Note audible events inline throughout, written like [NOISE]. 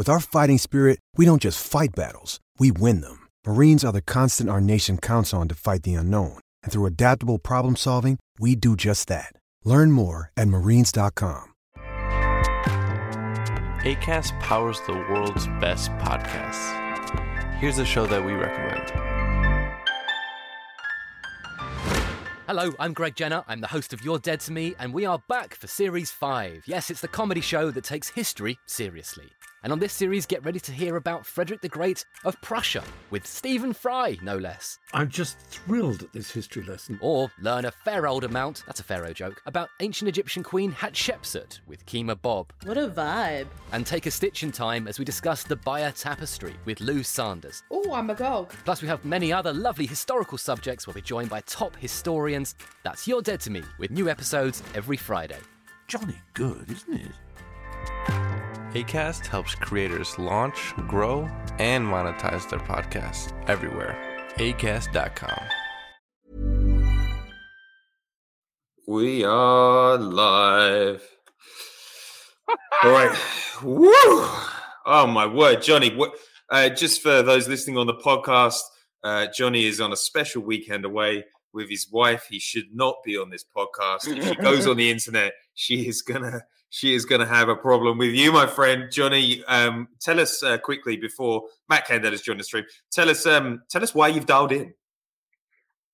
With our fighting spirit, we don't just fight battles, we win them. Marines are the constant our nation counts on to fight the unknown. And through adaptable problem solving, we do just that. Learn more at marines.com. ACAST powers the world's best podcasts. Here's a show that we recommend. Hello, I'm Greg Jenner. I'm the host of You're Dead to Me, and we are back for Series 5. Yes, it's the comedy show that takes history seriously. And on this series, get ready to hear about Frederick the Great of Prussia with Stephen Fry, no less. I'm just thrilled at this history lesson. Or learn a fair old amount, that's a Pharaoh joke, about ancient Egyptian queen Hatshepsut with Kemah Bob. What a vibe. And take a stitch in time as we discuss the Bayeux Tapestry with Lou Sanders. Oh, I'm agog. Plus, we have many other lovely historical subjects. Where We'll be joined by top historians. That's You're Dead to Me, with new episodes every Friday. Johnny good, isn't it? ACAST helps creators launch, grow, and monetize their podcasts everywhere. ACAST.com. We are live. All right. Woo! Oh my word, Johnny. What? Uh, just for those listening on the podcast, uh, Johnny is on a special weekend away with his wife. He should not be on this podcast. If she goes on the [LAUGHS] internet, she is gonna she is gonna have a problem with you, my friend Johnny. Um, tell us uh, quickly before Matt Kendall has joined the stream. Tell us um, tell us why you've dialed in.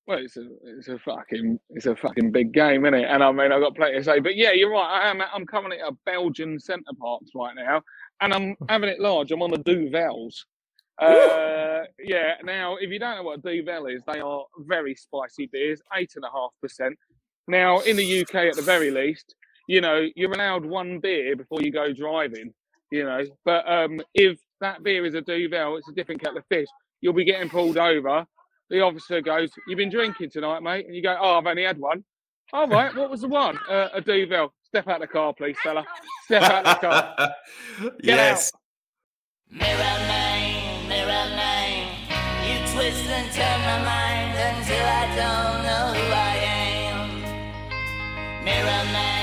Well, it's a it's a fucking it's a fucking big game, isn't it? And I mean, I've got plenty to say. But yeah, you're right. I am I'm currently at a Belgian Center Parcs right now, and I'm [LAUGHS] having it large. I'm on the Duvels. Uh, yeah. Now, if you don't know what a Duvel is, they are very spicy beers, eight and a half percent. Now, in the UK, at the very least, you know, you're allowed one beer before you go driving. You know, but um, if that beer is a Duvel, it's a different kettle of fish. You'll be getting pulled over. The officer goes, "You've been drinking tonight, mate," and you go, "Oh, I've only had one." All right, what was the one? Uh, a Duvel. Step out the car, please, fella. Step out the car. [LAUGHS] Get yes. out. Mirror man, mirror man, you twist and turn my mind until I don't know who I am. Mirror man.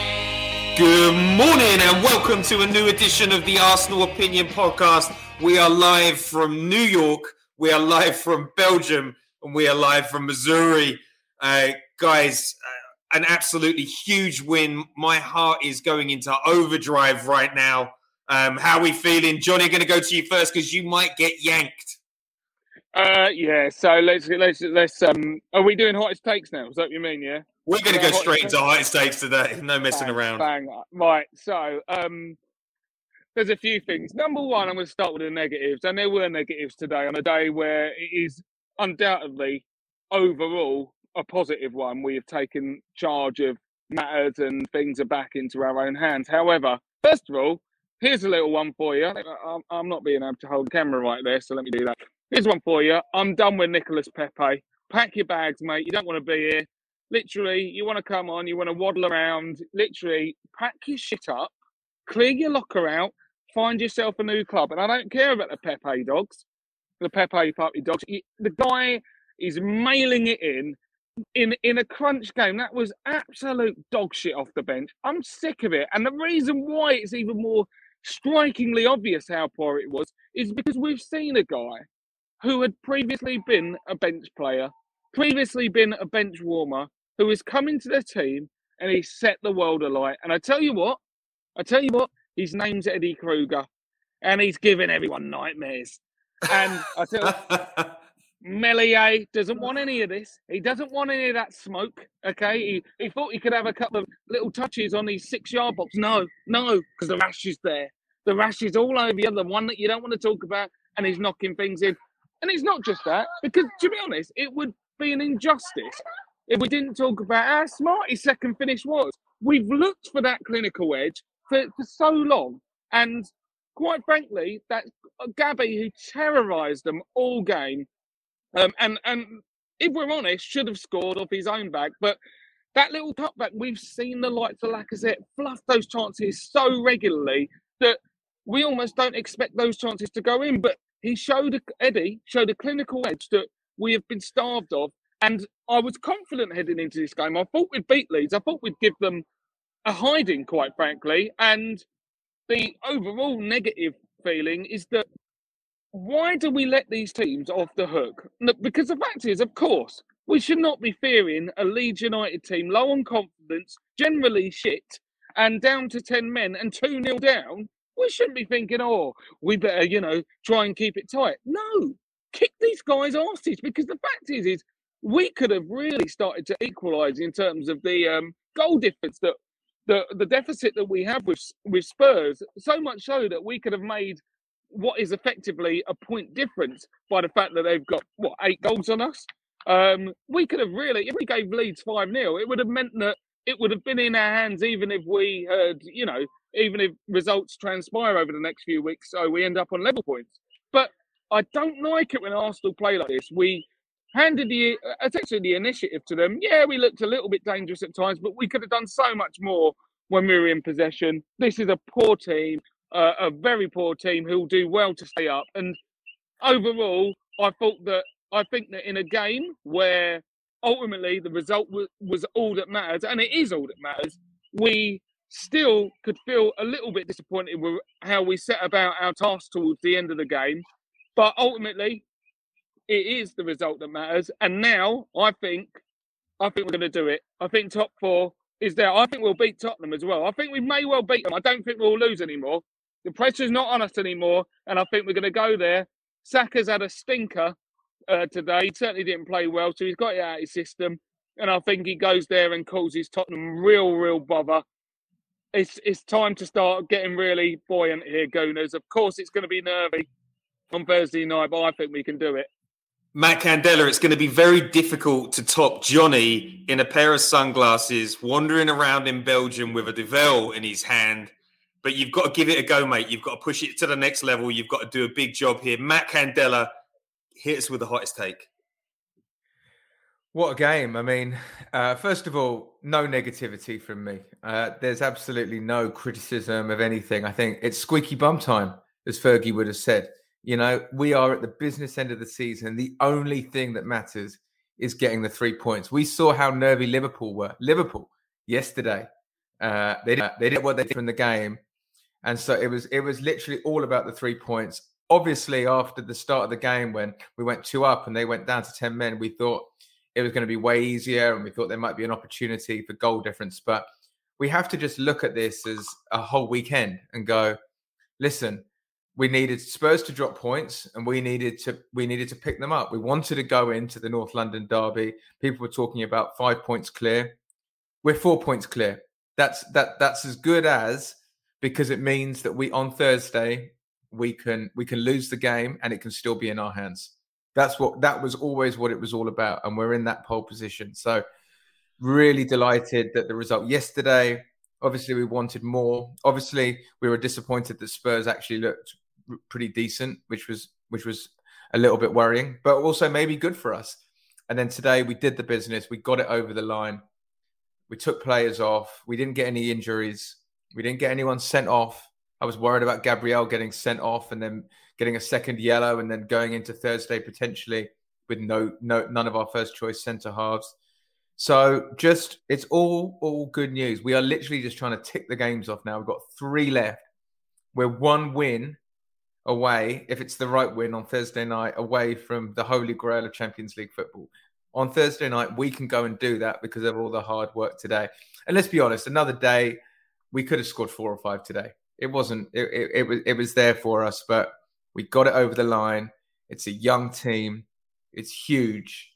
Good morning and welcome to a new edition of the Arsenal Opinion Podcast. We are live from New York, we are live from Belgium, and we are live from Missouri. Uh, guys, uh, an absolutely huge win. My heart is going into overdrive right now. Um, how are we feeling? Johnny, going to go to you first because you might get yanked. Uh, yeah. So let's let's let's um. Are we doing hottest takes now? Is that what you mean? Yeah. We're going to go straight into high stakes today. [LAUGHS] No messing Bang, around. Bang. Right. So, um, there's a few things. Number one, I'm going to start with the negatives, and there were negatives today on a day where it is undoubtedly overall a positive one. We have taken charge of matters and things are back into our own hands. However, first of all, here's a little one for you. I'm, I'm not being able to hold the camera right there, so let me do that. Here's one for you. I'm done with Nicholas Pepe. Pack your bags, mate. You don't want to be here. Literally, you want to come on, you want to waddle around. Literally, pack your shit up, clear your locker out, find yourself a new club. And I don't care about the Pepe dogs, the Pepe puppy dogs. The guy is mailing it in. in in a crunch game, that was absolute dog shit off the bench. I'm sick of it, and the reason why it's even more strikingly obvious how poor it was is because we've seen a guy who had previously been a bench player, previously been a bench warmer, who has come into the team and he set the world alight. And I tell you what, I tell you what, his name's Eddie Kruger, and he's giving everyone nightmares. And I tell [LAUGHS] you, Meslier doesn't want any of this. He doesn't want any of that smoke. Okay, he, he thought he could have a couple of little touches on these six yard box. No, no, because the rash is there. The rash is all over you. The one that you don't want to talk about, and he's knocking things in. And it's not just that, because to be honest, it would be an injustice if we didn't talk about how smart his second finish was. We've looked for that clinical edge for, for so long, and quite frankly, that Gabby who terrorised them all game um, and and if we're honest, should have scored off his own back. But that little cutback, we've seen the likes of Lacazette fluff those chances so regularly that we almost don't expect those chances to go in. But he showed Eddie showed a clinical edge that we have been starved of. And I was confident heading into this game. I thought we'd beat Leeds. I thought we'd give them a hiding, quite frankly. And the overall negative feeling is that why do we let these teams off the hook? Because the fact is, of course, we should not be fearing a Leeds United team low on confidence, generally shit, and down to 10 men and 2 0 down. We shouldn't be thinking, oh, we better, you know, try and keep it tight. No, kick these guys' asses because the fact is, is we could have really started to equalise in terms of the um, goal difference that the the deficit that we have with with Spurs. So much so that we could have made what is effectively a point difference by the fact that they've got what eight goals on us. Um, we could have really, if we gave Leeds five 0 it would have meant that it would have been in our hands, even if we had, you know, even if results transpire over the next few weeks, so we end up on level points. But I don't like it when Arsenal play like this. We handed the essentially the initiative to them. Yeah, we looked a little bit dangerous at times, but we could have done so much more when we were in possession. This is a poor team uh, a very poor team who will do well to stay up. And overall, I thought that I think that in a game where ultimately the result was, was all that matters, and it is all that matters, we still could feel a little bit disappointed with how we set about our task towards the end of the game. But ultimately, it is the result that matters. And now I think I think we're going to do it. I think top four is there. I think we'll beat Tottenham as well. I think we may well beat them. I don't think we'll lose anymore. The pressure's not on us anymore, and I think we're going to go there. Saka's had a stinker uh, today. He certainly didn't play well, so he's got it out of his system. And I think he goes there and causes Tottenham real, real bother. It's it's time to start getting really buoyant here, Gooners. Of course, it's going to be nervy on Thursday night, but I think we can do it. Matt Candela, it's going to be very difficult to top Johnny in a pair of sunglasses, wandering around in Belgium with a Duvel in his hand but you've got to give it a go, mate. You've got to push it to the next level. You've got to do a big job here. Matt Candela, hit us with the hottest take. What a game. I mean, uh, first of all, no negativity from me. Uh, there's absolutely no criticism of anything. I think it's squeaky bum time, as Fergie would have said. You know, we are at the business end of the season. The only thing that matters is getting the three points. We saw how nervy Liverpool were. Liverpool yesterday, uh, they did, they did what they did in the game and so it was it was literally all about the three points. Obviously, after the start of the game, when we went two up and they went down to ten men, we thought it was going to be way easier, and we thought there might be an opportunity for goal difference. But we have to just look at this as a whole weekend and go, listen, we needed Spurs to drop points, and we needed to we needed to pick them up. We wanted to go into the North London derby. People were talking about five points clear. We're four points clear. That's that that's as good as because it means that we on Thursday we can we can lose the game and it can still be in our hands. That's what that was always what it was all about, and we're in that pole position. So really delighted that the result yesterday. Obviously, we wanted more. Obviously, we were disappointed that Spurs actually looked pretty decent, which was which was a little bit worrying, but also maybe good for us. And then today we did the business. We got it over the line. We took players off. We didn't get any injuries. We didn't get anyone sent off. I was worried about Gabriel getting sent off and then getting a second yellow and then going into Thursday potentially with no no none of our first choice centre halves. So just it's all all good news. We are literally just trying to tick the games off now. We've got three left. We're one win away, if it's the right win on Thursday night, away from the holy grail of Champions League football. On Thursday night, we can go and do that because of all the hard work today. And let's be honest, another day we could have scored four or five today. It wasn't. It, it, it was. It was there for us, but we got it over the line. It's a young team. It's huge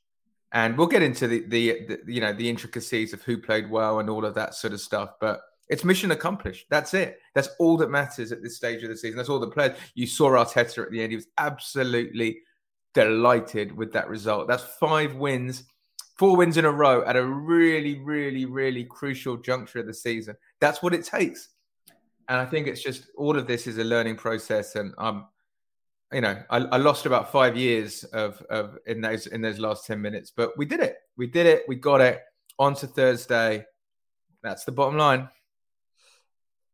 and we'll get into the, the, the you know the intricacies of who played well and all of that sort of stuff. But it's mission accomplished. That's it. That's all that matters at this stage of the season. That's all the players. You saw Arteta at the end. He was absolutely delighted with that result. That's five wins, four wins in a row at a really, really, really crucial juncture of the season. That's what it takes. And I think it's just all of this is a learning process. And I'm you know, I, I, lost about five years of of in those in those last ten minutes, but we did it. We did it. We got it. On to Thursday. That's the bottom line.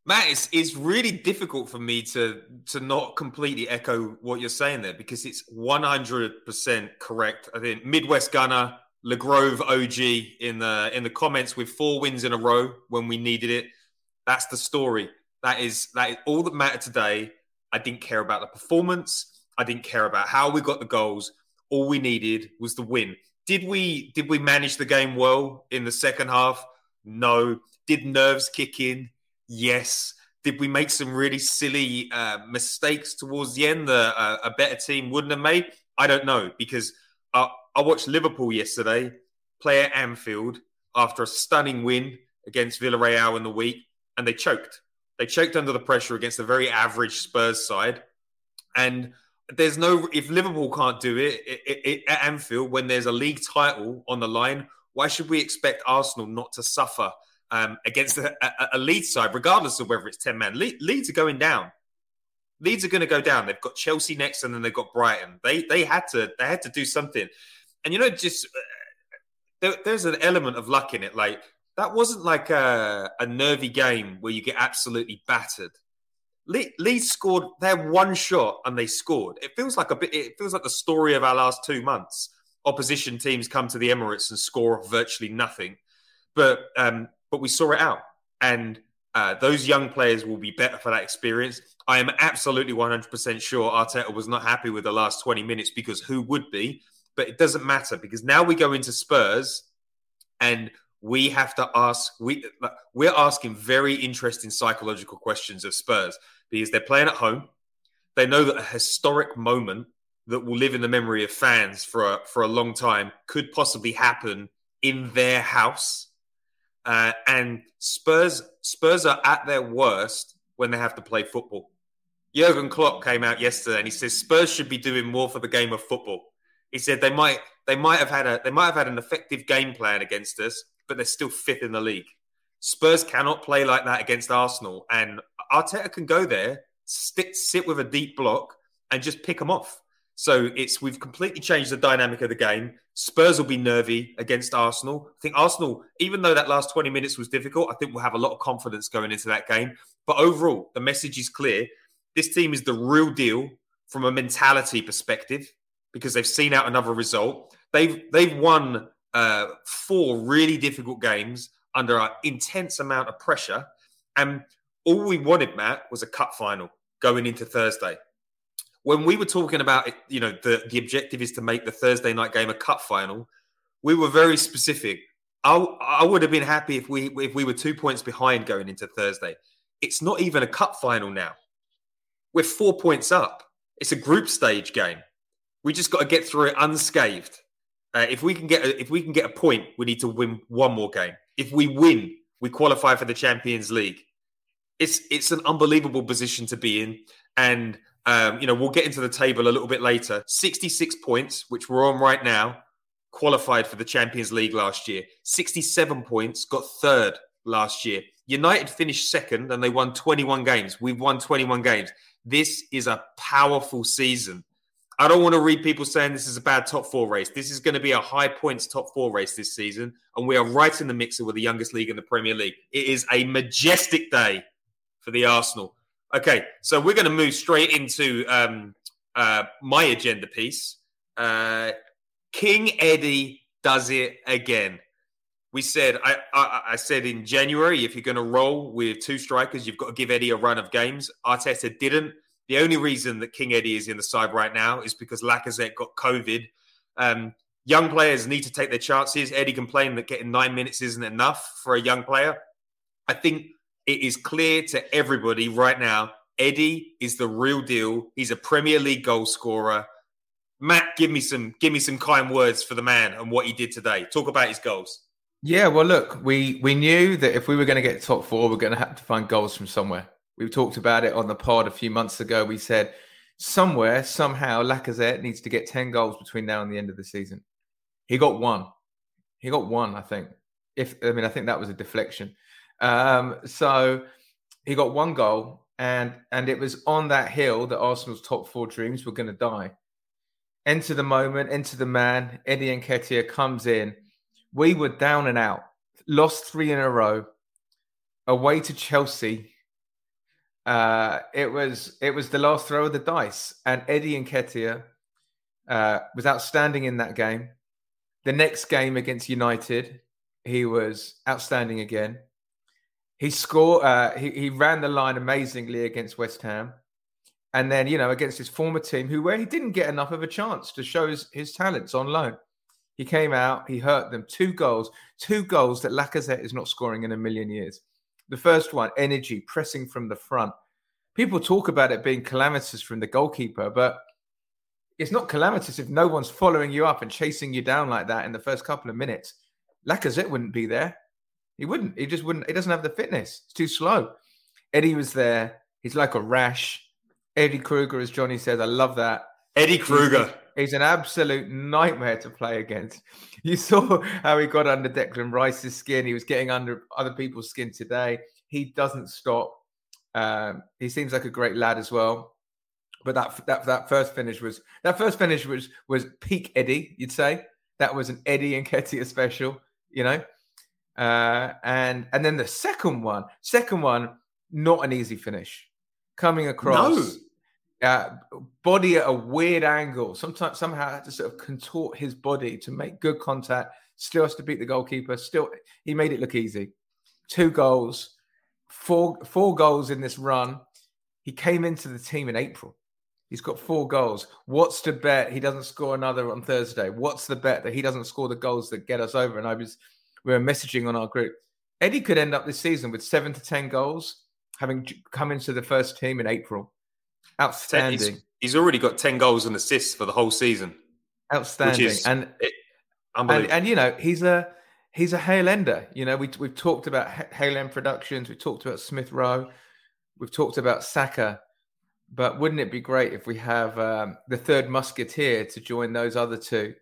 Matt, it's, it's really difficult for me to to not completely echo what you're saying there because it's 100% correct. I think Midwest Gunner, LeGrove OG in the in the comments with four wins in a row when we needed it. That's the story. That is that is all that mattered today I didn't care about the performance. I didn't care about how we got the goals. All we needed was the win. Did we did we manage the game well in the second half? No. Did nerves kick in? Yes. Did we make some really silly uh, mistakes towards the end that uh, a better team wouldn't have made? I don't know because uh, I watched Liverpool yesterday play at Anfield after a stunning win against Villarreal in the week, and they choked. They choked under the pressure against a very average Spurs side. And there's no, if Liverpool can't do it, it, it, it at Anfield when there's a league title on the line, why should we expect Arsenal not to suffer um, against a, a, a Leeds side, regardless of whether it's 10 man? Le- Leeds are going down. Leeds are going to go down. They've got Chelsea next, and then they've got Brighton. They they had to they had to do something, and you know, just uh, there, there's an element of luck in it. Like that wasn't like a, a nervy game where you get absolutely battered. Leeds scored. Had one shot and they scored. It feels like a bit. It feels like the story of our last two months. Opposition teams come to the Emirates and score virtually nothing, but um, but we saw it out, and uh, those young players will be better for that experience. I am absolutely 100% sure Arteta was not happy with the last 20 minutes because who would be? But it doesn't matter because now we go into Spurs and we have to ask we we're asking very interesting psychological questions of Spurs because they're playing at home. They know that a historic moment that will live in the memory of fans for a, for a long time could possibly happen in their house. Uh, and Spurs Spurs are at their worst when they have to play football. Jurgen Klopp came out yesterday and he says Spurs should be doing more for the game of football. He said they might they might have had a they might have had an effective game plan against us, but they're still fifth in the league. Spurs cannot play like that against Arsenal, and Arteta can go there, sit, sit with a deep block, and just pick them off. So it's we've completely changed the dynamic of the game. Spurs will be nervy against Arsenal. I think Arsenal, even though that last 20 minutes was difficult, I think we'll have a lot of confidence going into that game. But overall, the message is clear. This team is the real deal from a mentality perspective because they've seen out another result. They've they've won uh, four really difficult games under an intense amount of pressure. And all we wanted, Matt, was a cup final going into Thursday. When we were talking about it, you know, the, the objective is to make the Thursday night game a cup final, we were very specific. I, I would have been happy if we if we were two points behind going into Thursday. It's not even a cup final now. We're four points up. It's a group stage game. We just got to get through it unscathed. Uh, if we can get a, if we can get a point, we need to win one more game. If we win, we qualify for the Champions League. It's it's an unbelievable position to be in, and um, you know we'll get into the table a little bit later. Sixty six points, which we're on right now, qualified for the Champions League last year. Sixty seven points, got third last year. United finished second, and they won twenty one games. We've won twenty one games. This is a powerful season I don't want to read people saying this is a bad top four race. This is going to be a high points top four race this season, and we are right in the mixer with the youngest league in the Premier League. It is a majestic day for the Arsenal. Okay, so we're going to move straight into um, uh, my agenda piece. Uh, King Eddie does it again. we said I, I, I said in January if you're going to roll with two strikers, you've got to give Eddie a run of games. Arteta didn't. The only reason that King Eddie is in the side right now is because Lacazette got COVID. Um, young players need to take their chances. Eddie complained that getting nine minutes isn't enough for a young player. I think it is clear to everybody right now. Eddie is the real deal. He's a Premier League goal scorer. Matt, give me some give me some kind words for the man and what he did today. Talk about his goals. Yeah, well, look, we we knew that if we were going to get top four, we're going to have to find goals from somewhere. We talked about it on the pod a few months ago. We said somewhere, somehow, Lacazette needs to get ten goals between now and the end of the season. He got one. He got one, I think. If I mean, I think that was a deflection. Um, so he got one goal, and and it was on that hill that Arsenal's top four dreams were going to die. Enter the moment, enter the man. Eddie Nketiah comes in. We were down and out, lost three in a row, away to Chelsea. Uh, it was it was the last throw of the dice, and Eddie Nketiah uh, was outstanding in that game. The next game against United, he was outstanding again. He scored. Uh, he he ran the line amazingly against West Ham, and then you know against his former team, who where he didn't get enough of a chance to show his, his talents on loan. He came out. He hurt them. Two goals. Two goals that Lacazette is not scoring in a million years. The first one, energy, pressing from the front. People talk about it being calamitous from the goalkeeper, but it's not calamitous if no one's following you up and chasing you down like that in the first couple of minutes. Lacazette wouldn't be there. He wouldn't. He just wouldn't. He doesn't have the fitness. It's too slow. Eddie was there. He's like a rash. Eddie Kruger, as Johnny says, I love that. Eddie Kruger. He's, he's, an absolute nightmare to play against. [LAUGHS] You saw how he got under Declan Rice's skin. He was getting under other people's skin today. He doesn't stop. Um, he seems like a great lad as well. But that that that first finish was that first finish was was peak Eddie. You'd say that was an Eddie Nketiah [LAUGHS] special. You know, uh, and and then the second one, second one, not an easy finish. Coming across, no. uh, body at a weird angle. Sometimes somehow had to sort of contort his body to make good contact. Still has to beat the goalkeeper. Still, he made it look easy. Two goals, four four goals in this run. He came into the team in April. He's got four goals. What's the bet he doesn't score another on Thursday? What's the bet that he doesn't score the goals that get us over? And I was we were messaging on our group. Eddie could end up this season with seven to ten goals, having come into the first team in April. Outstanding. He's, he's already got ten goals and assists for the whole season. Outstanding. and, and and you know he's a he's a Hale Ender. You know we we've talked about Hale End Productions. We talked about Smith Rowe. We've talked about Saka. But wouldn't it be great if we have um, the third musketeer to join those other two?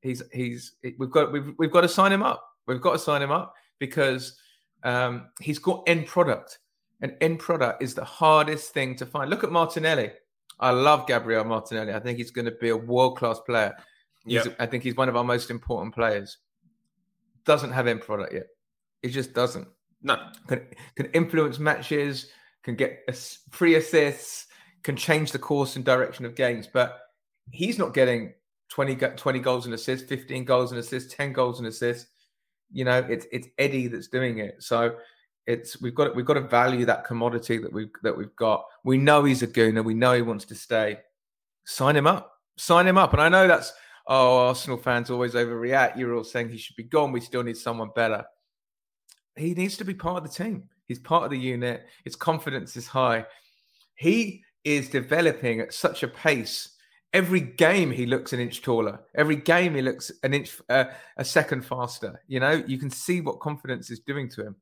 He's he's we've got we've, we've got to sign him up. We've got to sign him up because um, he's got end product, and end product is the hardest thing to find. Look at Martinelli. I love Gabriel Martinelli. I think he's going to be a world class player. Yeah, I think he's one of our most important players. Doesn't have end product yet. He just doesn't. No. Can, can influence matches, can get free assists, can change the course and direction of games, but he's not getting 20, 20 goals and assists, 15 goals and assists, 10 goals and assists. You know, it's it's Eddie that's doing it. So it's we've got we've got to value that commodity that we've that we've got. We know he's a gooner. We know he wants to stay. Sign him up. Sign him up. And I know that's oh Arsenal fans always overreact. You're all saying he should be gone. We still need someone better. He needs to be part of the team. He's part of the unit. His confidence is high. He is developing at such a pace every game he looks an inch taller. Every game he looks an inch uh, a second faster. You know, you can see what confidence is doing to him.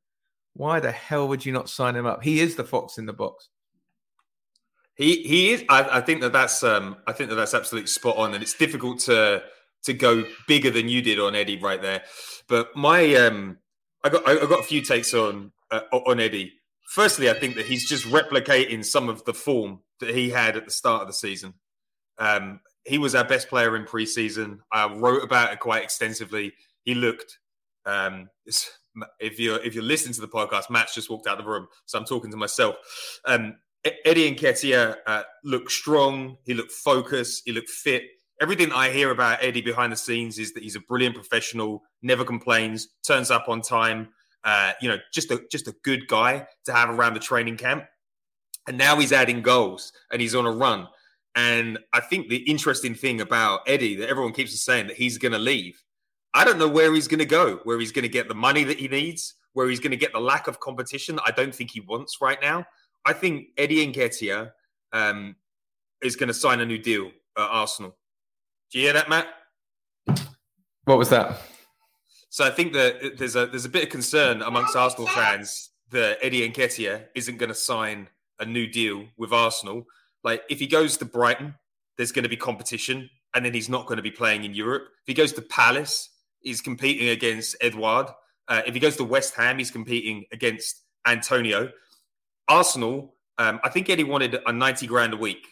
Why the hell would you not sign him up? He is the fox in the box. He he is. I, I think that that's um, I think that that's absolutely spot on, and it's difficult to to go bigger than you did on Eddie right there. But my um, I got I got a few takes on uh, on Eddie. Firstly, I think that he's just replicating some of the form that he had at the start of the season. Um, he was our best player in preseason. I wrote about it quite extensively. He looked. Um, if you're if you're listening to the podcast, Matt's just walked out of the room, so I'm talking to myself. Um, Eddie Nketiah uh, looked strong. He looked focused. He looked fit. Everything I hear about Eddie behind the scenes is that he's a brilliant professional, never complains, turns up on time. Uh, you know, just a just a good guy to have around the training camp. And now he's adding goals and he's on a run. And I think the interesting thing about Eddie that everyone keeps saying that he's going to leave. I don't know where he's going to go, where he's going to get the money that he needs, where he's going to get the lack of competition that I don't think he wants right now. I think Eddie Nketiah um, is going to sign a new deal at Arsenal. Do you hear that, Matt? What was that? So I think that there's a there's a bit of concern amongst Arsenal fans that Eddie Nketiah isn't going to sign a new deal with Arsenal. Like if he goes to Brighton, there's going to be competition, and then he's not going to be playing in Europe. If he goes to Palace, he's competing against Edouard. Uh, if he goes to West Ham, he's competing against Antonio. Arsenal, um, I think Eddie wanted a 90 grand a week.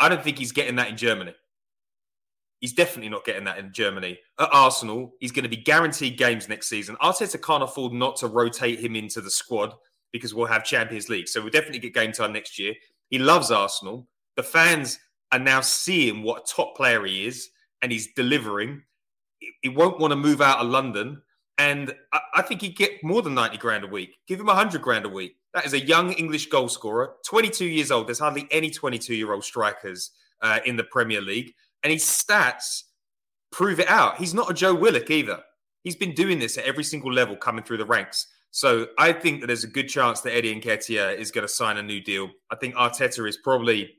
I don't think he's getting that in Germany. He's definitely not getting that in Germany. At Arsenal, he's going to be guaranteed games next season. Arteta can't afford not to rotate him into the squad because we'll have Champions League. So we'll definitely get game time next year. He loves Arsenal. The fans are now seeing what a top player he is, and he's delivering. He won't want to move out of London. And I, think he'd get more than 90 grand a week. Give him 100 grand a week. That is a young English goal scorer, 22 years old. There's hardly any 22 year old strikers uh, in the Premier League. And his stats prove it out. He's not a Joe Willock either. He's been doing this at every single level coming through the ranks. So I think that there's a good chance that Eddie Nketiah is going to sign a new deal. I think Arteta is probably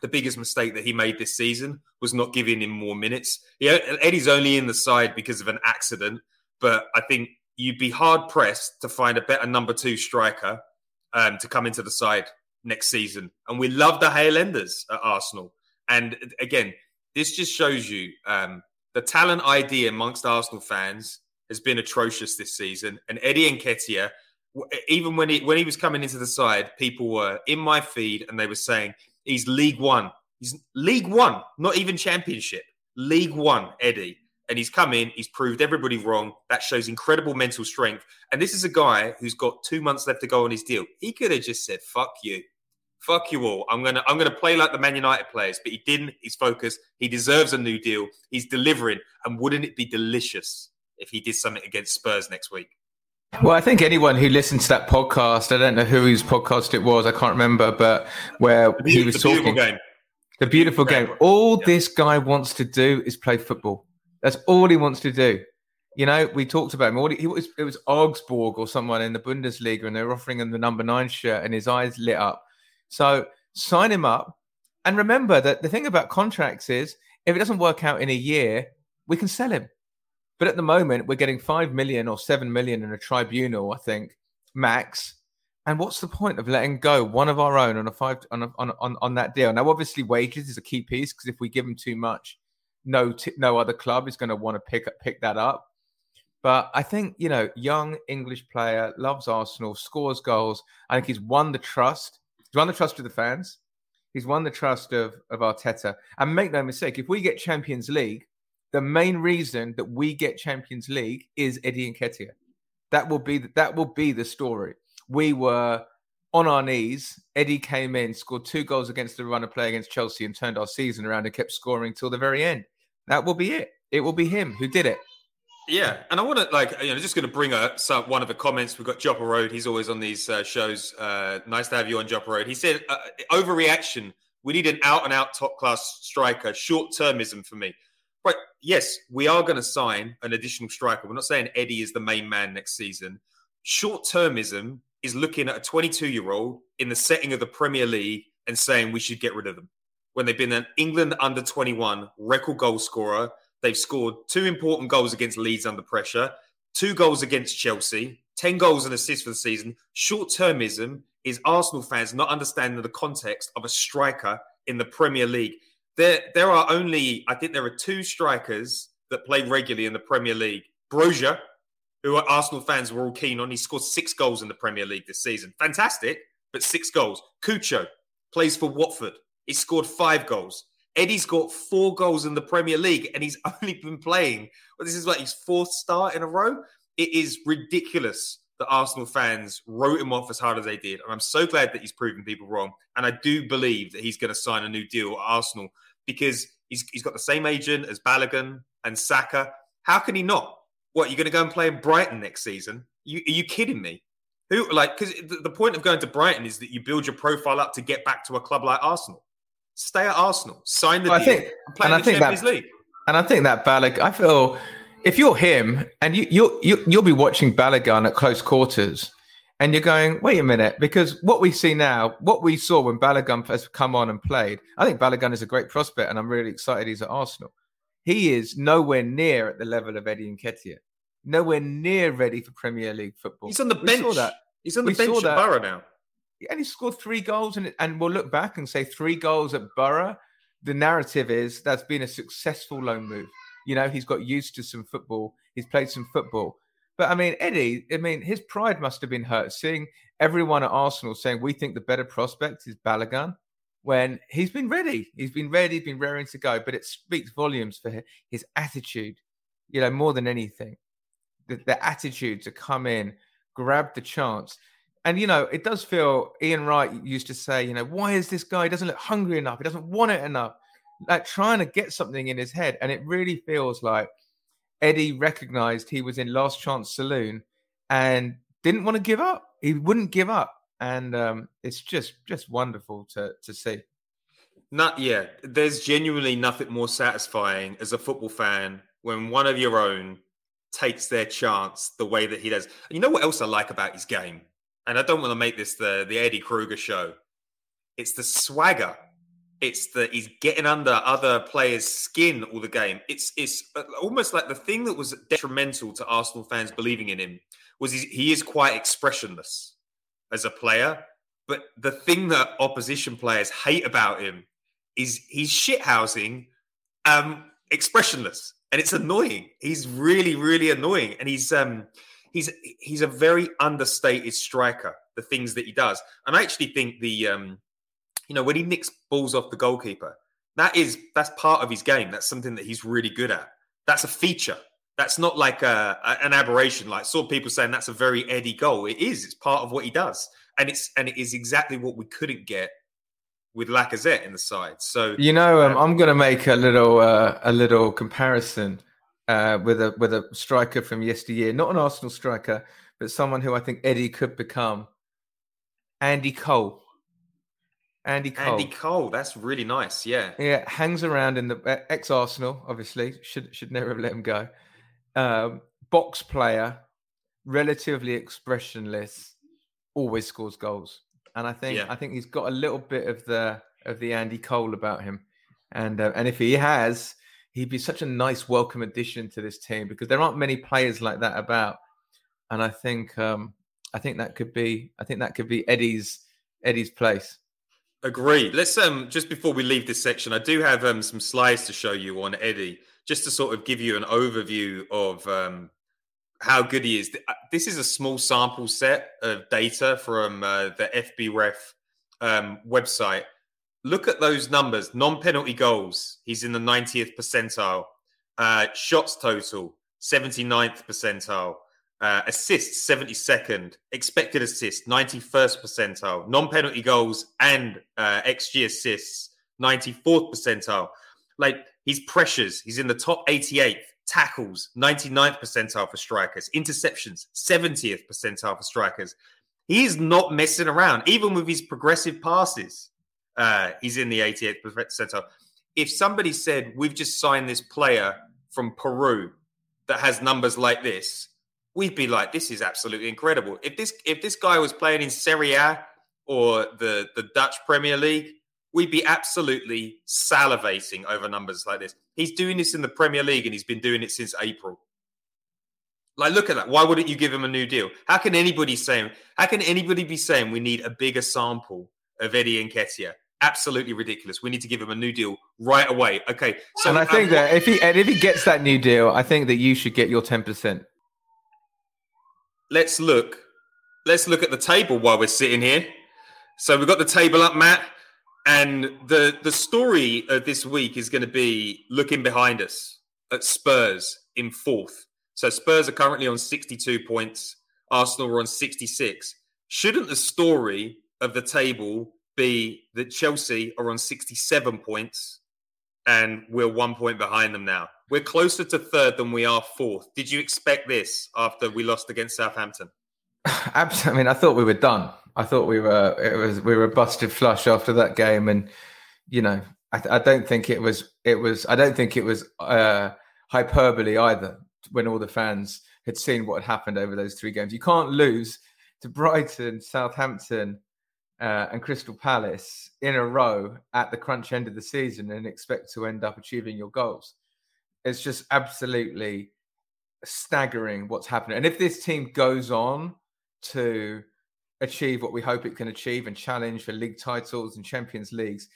the biggest mistake that he made this season was not giving him more minutes. Yeah, Eddie's only in the side because of an accident, but I think you'd be hard pressed to find a better number two striker um, to come into the side next season. And we love the Highlanders at Arsenal. And again, this just shows you um, the talent ID amongst Arsenal fans has been atrocious this season. And Eddie Nketiah, even when he when he was coming into the side, people were in my feed and they were saying he's League One. He's League One, not even Championship. League One, Eddie. And he's come in, he's proved everybody wrong. That shows incredible mental strength. And this is a guy who's got two months left to go on his deal. He could have just said, fuck you. Fuck you all. I'm gonna I'm gonna play like the Man United players, but he didn't. He's focused. He deserves a new deal. He's delivering. And wouldn't it be delicious if he did something against Spurs next week. Well, I think anyone who listened to that podcast, I don't know whose podcast it was, I can't remember, but where he was talking. Game. The beautiful game. All yeah. this guy wants to do is play football. That's all he wants to do. You know, we talked about him. He, was, it was Augsburg or someone in the Bundesliga, and they were offering him the number nine shirt, and his eyes lit up. So sign him up. And remember that the thing about contracts is if it doesn't work out in a year, we can sell him. But at the moment, we're getting five million or seven million in a tribunal, I think, max. And what's the point of letting go one of our own on a five on a, on, on on that deal? Now, obviously, wages is a key piece because if we give them too much, no t- no other club is going to want to pick pick that up. But I think you know, young English player loves Arsenal, scores goals. I think he's won the trust. He's won the trust of the fans. He's won the trust of of Arteta. And make no mistake, if we get Champions League, the main reason that we get Champions League is Eddie Nketiah. That will be the, that will be the story. We were on our knees. Eddie came in, scored two goals against the runner play against Chelsea, and turned our season around and kept scoring till the very end. That will be it. It will be him who did it. Yeah, and I want to like you know just going to bring up some, one of the comments. We've got Jopper Road. He's always on these uh, shows. Uh, nice to have you on Jopper Road. He said uh, overreaction. We need an out and out top class striker. Short termism for me. Right. Yes, we are going to sign an additional striker. We're not saying Eddie is the main man next season. Short termism is looking at a 22 year old in the setting of the Premier League and saying we should get rid of them. When they've been an England under 21 record goal scorer, they've scored two important goals against Leeds under pressure, two goals against Chelsea, 10 goals and assists for the season. Short termism is Arsenal fans not understanding the context of a striker in the Premier League there there are only I think there are two strikers that play regularly in the Premier League. Broja, who Arsenal fans were all keen on, he scored six goals in the Premier League this season. Fantastic, but six goals. Cucho plays for Watford. He scored five goals. Eddie's got four goals in the Premier League, and he's [LAUGHS] only been playing. Well, this is like his fourth start in a row. It is ridiculous that Arsenal fans wrote him off as hard as they did. And I'm so glad that he's proven people wrong. And I do believe that he's going to sign a new deal at Arsenal because He's, he's got the same agent as Balogun and Saka. How can he not? What, you're going to go and play in Brighton next season? You, are you kidding me? Who, like, because the, the point of going to Brighton is that you build your profile up to get back to a club like Arsenal. Stay at Arsenal, sign the Well, deal, I think- and play and in I the think Champions that- League. And I think that Balogun, I feel if you're him and you, you'll, you, you'll be watching Balogun at close quarters and you're going, wait a minute, because what we see now, what we saw when Balogun has come on and played, I think Balogun is a great prospect and I'm really excited he's at Arsenal. He is nowhere near at the level of Eddie Nketiah, nowhere near ready for Premier League football. He's on the We bench. saw that. He's on the We bench at. Boro now. and he scored three goals and and we'll look back and say three goals at Boro. The narrative is that's been a successful loan move. You know, he's got used to some football. He's played some football. But I mean, Eddie, I mean, his pride must have been hurt seeing everyone at Arsenal saying we think the better prospect is Balogun when he's been ready. He's been ready, been raring to go. But it speaks volumes for his attitude, you know, more than anything. The, the attitude to come in, grab the chance. And, you know, it does feel, Ian Wright used to say, you know, why is this guy? He doesn't look hungry enough. He doesn't want it enough. Like trying to get something in his head. And it really feels like Eddie recognized he was in last chance saloon and didn't want to give up. He wouldn't give up. And um, it's just just wonderful to to see. Not yeah. There's genuinely nothing more satisfying as a football fan when one of your own takes their chance the way that he does. And you know what else I like about his game? And I don't want to make this the the Eddie Kruger show. It's the swagger. It's that he's getting under other players' skin all the game. It's it's uh, almost like the thing that was detrimental to Arsenal fans believing in him was he, he is quite expressionless as a player. But the thing that opposition players hate about him is he's shithousing um expressionless and it's annoying he's really really annoying and he's um he's he's a very understated striker the things that he does and i actually think the um you know when he nicks balls off the goalkeeper that is that's part of his game. That's something that he's really good at. That's a feature. That's not like a, a- an aberration. Like saw people saying that's a very eddie goal. It is. It's part of what he does. And it's and it is exactly what we couldn't get with Lacazette in the side. So You know, um, I'm going to make a little uh, a little comparison uh, with a with a striker from yesteryear, not an Arsenal striker, but someone who I think Eddie could become. Andy Cole. Andy Cole. Andy Cole, that's really nice. Yeah. Yeah, hangs around in the ex Arsenal. Obviously, should should never have let him go. Um, box player, relatively expressionless, always scores goals, and I think Yeah. I think he's got a little bit of the of the Andy Cole about him, and uh, and if he has, he'd be such a nice welcome addition to this team because there aren't many players like that about, and I think um, I think that could be I think that could be Eddie's Eddie's place. Agreed. Let's um just before we leave this section, I do have um some slides to show you on Eddie, just to sort of give you an overview of um how good he is. Uh, This is a small sample set of data from uh, the FB Ref um, website. Look at those numbers: non-penalty goals, he's in the 90th percentile. Uh, shots total, 79th percentile. Uh, assists 72nd, expected assists 91st percentile, non-penalty goals and uh, xG assists 94th percentile. Like his pressures, he's in the top 88th. Tackles 99th percentile for strikers. Interceptions 70th percentile for strikers. He is not messing around, even with his progressive passes. Uh, he's in the 88th percentile. If somebody said we've just signed this player from Peru that has numbers like this, we'd be like, this is absolutely incredible. If this if this guy was playing in Serie A or the the Dutch Premier League, we'd be absolutely salivating over numbers like this. He's doing this in the Premier League and he's been doing it since April. Like, look at that. Why wouldn't you give him a new deal? How can anybody say? How can anybody be saying we need a bigger sample of Eddie Nketiah? Absolutely ridiculous. We need to give him a new deal right away. Okay, so and I think um, that if he and if he gets that new deal, I think that you should get your ten percent. Let's look. Let's look at the table while we're sitting here. So we've got the table up, Matt, and the the story of this week is going to be looking behind us at Spurs in fourth. So Spurs are currently on 62 points. Arsenal are on 66. Shouldn't the story of the table be that Chelsea are on 67 points and we're one point behind them now. We're closer to third than we are fourth. Did you expect this after we lost against Southampton? [LAUGHS] Absolutely. I mean, I thought we were done. I thought we were it was we were busted flush after that game, and you know, I, I don't think it was it was I don't think it was uh, hyperbole either when all the fans had seen what had happened over those three games. You can't lose to Brighton, Southampton, uh, and Crystal Palace in a row at the crunch end of the season and expect to end up achieving your goals. It's just absolutely staggering what's happening. And if this team goes on to achieve what we hope it can achieve and challenge for league titles and Champions Leagues,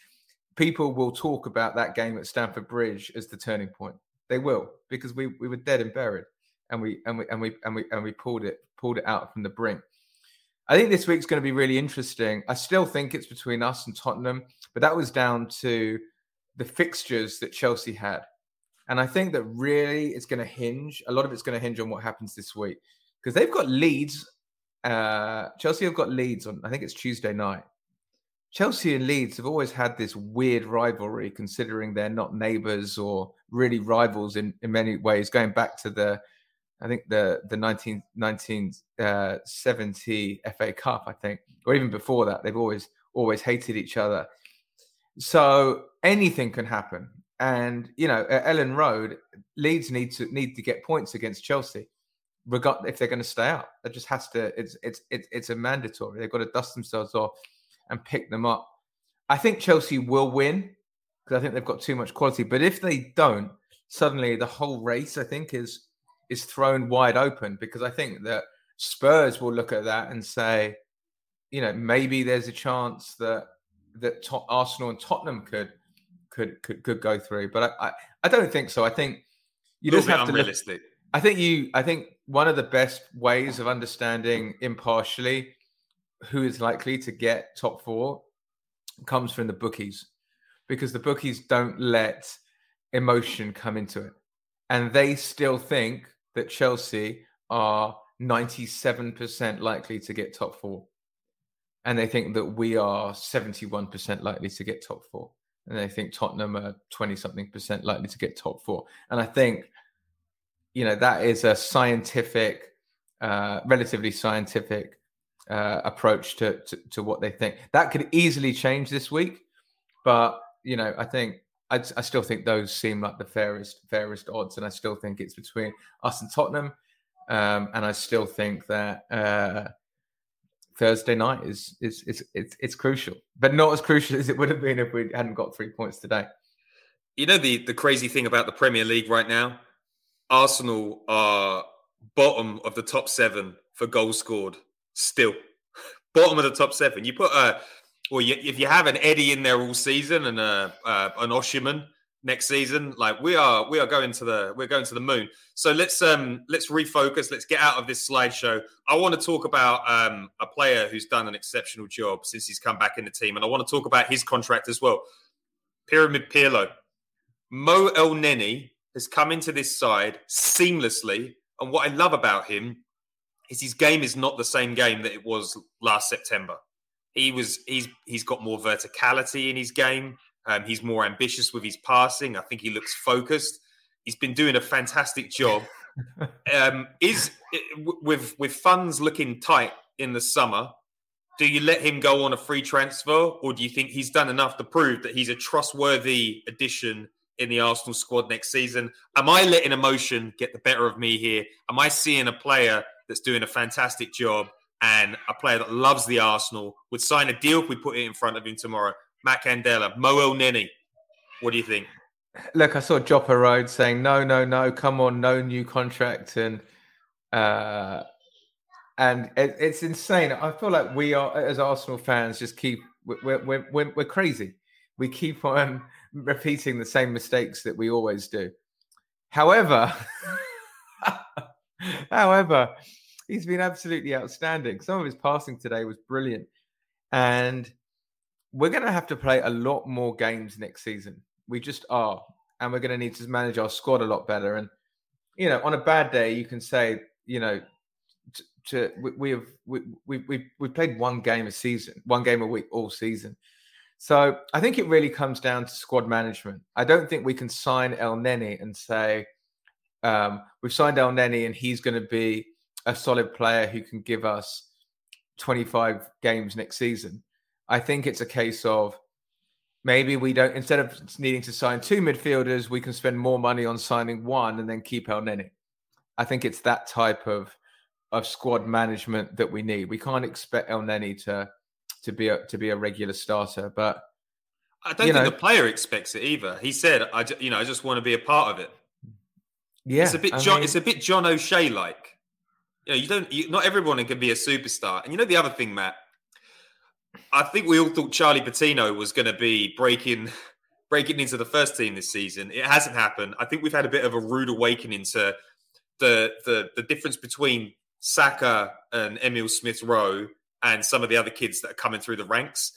people will talk about that game at Stamford Bridge as the turning point. They will because we, we were dead and buried, and we and we and we and we and we pulled it pulled it out from the brink. I think this week's going to be really interesting. I still think it's between us and Tottenham, but that was down to the fixtures that Chelsea had. And I think that really it's going to hinge, a lot of it's going to hinge on what happens this week because they've got leads. Uh, Chelsea have got leads on, I think it's Tuesday night. Chelsea and Leeds have always had this weird rivalry, considering they're not neighbours or really rivals in, in many ways, going back to the I think the the 19, 1970 uh, FA Cup, I think, or even before that, they've always always hated each other. So anything can happen, and you know, at Elland Road, Leeds need to need to get points against Chelsea, regard if they're going to stay out. That just has to. It's it's it's it's a mandatory. They've got to dust themselves off and pick them up. I think Chelsea will win because I think they've got too much quality. But if they don't, suddenly the whole race, I think, is is thrown wide open because I think that Spurs will look at that and say, you know, maybe there's a chance that that Arsenal and Tottenham could could could could go through. But I I, I don't think so. I think you just have to look, I think you I think one of the best ways of understanding impartially who is likely to get top four comes from the bookies because the bookies don't let emotion come into it. And they still think that Chelsea are 97% likely to get top four. And they think that we are 71% likely to get top four. And they think Tottenham are 20 something percent likely to get top four. And I think, you know, that is a scientific, uh, relatively scientific uh, approach to, to, to what they think. That could easily change this week. But, you know, I think I, I, still think those seem like the fairest fairest odds, and I still think it's between us and Tottenham. Um, and I still think that uh, Thursday night is is, is it's, it's crucial, but not as crucial as it would have been if we hadn't got three points today. You know the the crazy thing about the Premier League right now, Arsenal are bottom of the top seven for goals scored. Still, [LAUGHS] bottom of the top seven. You put a well, you, if you have an Eddie in there all season and a, uh, an Osimhen next season, like we are, we are going to the we're going to the moon. So let's um let's refocus. Let's get out of this slideshow. I want to talk about um a player who's done an exceptional job since he's come back in the team, and I want to talk about his contract as well. Pyramid Pirlo, Mo Elneny has come into this side seamlessly, and what I love about him is his game is not the same game that it was last September. He was he's he's got more verticality in his game. Um, he's more ambitious with his passing. I think he looks focused. He's been doing a fantastic job. [LAUGHS] um, is with with funds looking tight in the summer? Do you let him go on a free transfer, or do you think he's done enough to prove that he's a trustworthy addition in the Arsenal squad next season? Am I letting emotion get the better of me here? Am I seeing a player that's doing a fantastic job and a player that loves the Arsenal would sign a deal if we put it in front of him tomorrow. Matt Candela, Mo Elneny. What do you think? Look, I saw Jopper Road saying, no, no, no, come on, no new contract. And uh, and it, it's insane. I feel like we are, as Arsenal fans, just keep, we're, we're, we're, we're crazy. We keep on [LAUGHS] repeating the same mistakes that we always do. However, [LAUGHS] however, he's been absolutely outstanding. Some of his passing today was brilliant. And we're going to have to play a lot more games next season. We just are. And we're going to need to manage our squad a lot better. And, you know, on a bad day, you can say, you know, to, to we, we have we, we we we played one game a season, one game a week all season. So I think it really comes down to squad management. I don't think we can sign Elneny and say um, we've signed Elneny and he's going to be a solid player who can give us 25 games next season. I think it's a case of maybe we don't instead of needing to sign two midfielders, we can spend more money on signing one and then keep Elneny. I think it's that type of of squad management that we need. We can't expect Elneny to to be a to be a regular starter, but I don't think know- the player expects it either. He said, "I, you know, I just want to be a part of it." yeah, it's a bit I John. mean- it's a bit John O'Shea like. You know, you don't. You, not everyone can be a superstar. And you know the other thing, Matt. I think we all thought Charlie Patino was going to be breaking [LAUGHS] breaking into the first team this season. It hasn't happened. I think we've had a bit of a rude awakening to the the the difference between Saka and Emile Smith Rowe and some of the other kids that are coming through the ranks.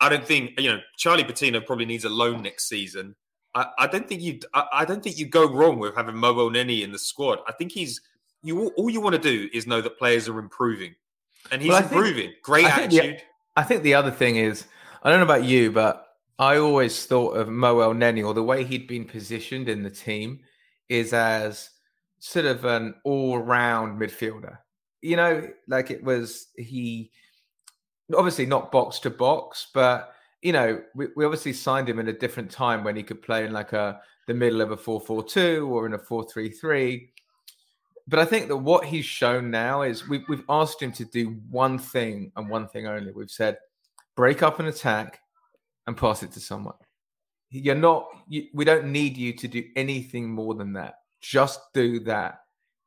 I don't think you know Charlie Patino probably needs a loan next season. I, I don't think you. I, I don't think you go wrong with having Mo Neni in the squad. I think he's you. All you want to do is know that players are improving, and he's Well, I think- improving. Great I think the- attitude. I think the other thing is, I don't know about you, but I always thought of Mo Elneny or the way he'd been positioned in the team is as sort of an all-round midfielder. You know, like it was he obviously not box to box, but you know, we, we obviously signed him in a different time when he could play in like a the middle of a 4-4-2 or in a 4-3-3 but I think that what he's shown now is we've, we've asked him to do one thing and one thing only. We've said, break up an attack and pass it to someone. You're not, you, we don't need you to do anything more than that. Just do that.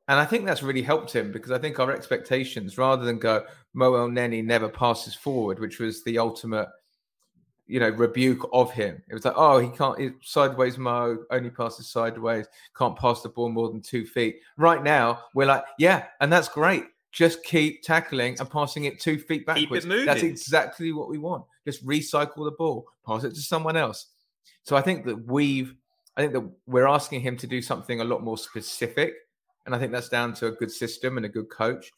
And I think that's really helped him because I think our expectations, rather than go, Mo Elneny never passes forward, which was the ultimate, you know, rebuke of him. It was like, oh, he can't, he, sideways Mo only passes sideways, can't pass the ball more than two feet. Right now, we're like, yeah, and that's great. Just keep tackling and passing it two feet it backwards. moving. That's exactly what we want. Just recycle the ball, pass it to someone else. So I think that we've, I think that we're asking him to do something a lot more specific. And I think that's down to a good system and a good coach.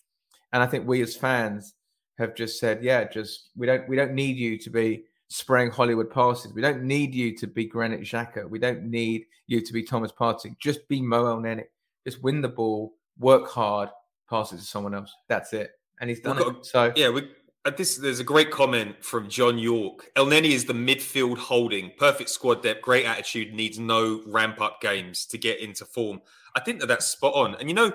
And I think we as fans have just said, yeah, just we don't we don't need you to be spraying Hollywood passes. We don't need you to be Granit Xhaka. We don't need you to be Thomas Partey. Just be Mo Elneny. Just win the ball, work hard, pass it to someone else. That's it. And he's done We've it. So Yeah, we, uh, this there's a great comment from John York. Elneny is the midfield holding, perfect squad depth, great attitude, needs no ramp up games to get into form. I think that that's spot on. And you know,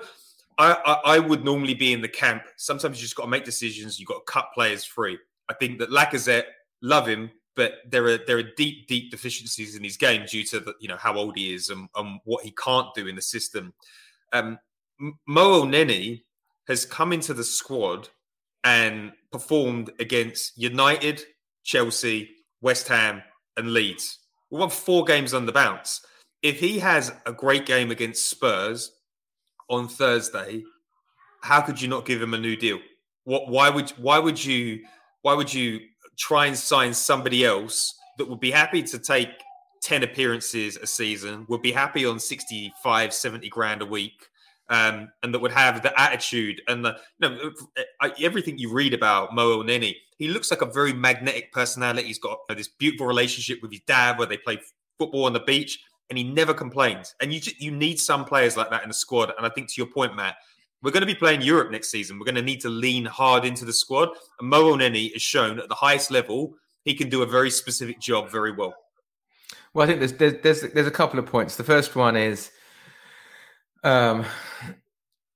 I, I, I would normally be in the camp. Sometimes you just got to make decisions. You got to cut players free. I think that Lacazette, love him, but there are there are deep deep deficiencies in his game due to the, you know how old he is and, and what he can't do in the system. Um, Mo Neni has come into the squad and performed against United, Chelsea, West Ham, and Leeds. We won four games on the bounce. If he has a great game against Spurs on Thursday, how could you not give him a new deal? What? Why would? Why would you? Why would you try and sign somebody else that would be happy to take 10 appearances a season, would be happy on 65, 70 grand a week, um, and that would have the attitude and the you know, everything you read about Mo Nini. He looks like a very magnetic personality. He's got you know, this beautiful relationship with his dad where they play football on the beach, and he never complains. And you you need some players like that in the squad. And I think to your point, Matt, we're going to be playing Europe next season. We're going to need to lean hard into the squad. And Mo Neni has shown at the highest level he can do a very specific job very well. Well, I think there's there's there's, there's a couple of points. The first one is, um,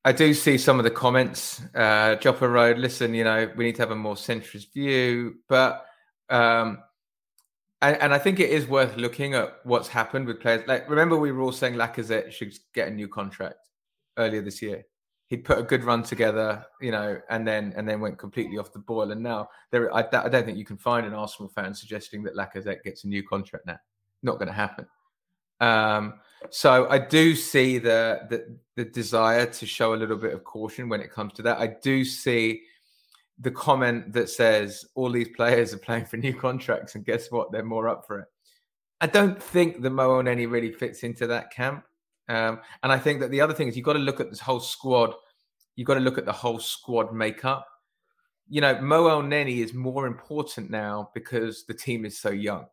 I do see some of the comments. Uh, Jopper Road, listen, you know, we need to have a more centrist view, but um, and, and I think it is worth looking at what's happened with players. Like, remember, we were all saying Lacazette should get a new contract earlier this year. He'd put a good run together, you know, and then and then went completely off the boil. And now there, I, I don't think you can find an Arsenal fan suggesting that Lacazette gets a new contract now not going to happen. Um, so I do see the, the the desire to show a little bit of caution when it comes to that. I do see the comment that says all these players are playing for new contracts, and guess what? They're more up for it. I don't think the Mo Oneni really fits into that camp. Um, and I think that the other thing is you've got to look at this whole squad. You've got to look at the whole squad makeup. you know, Mo Elneny is more important now because the team is so young.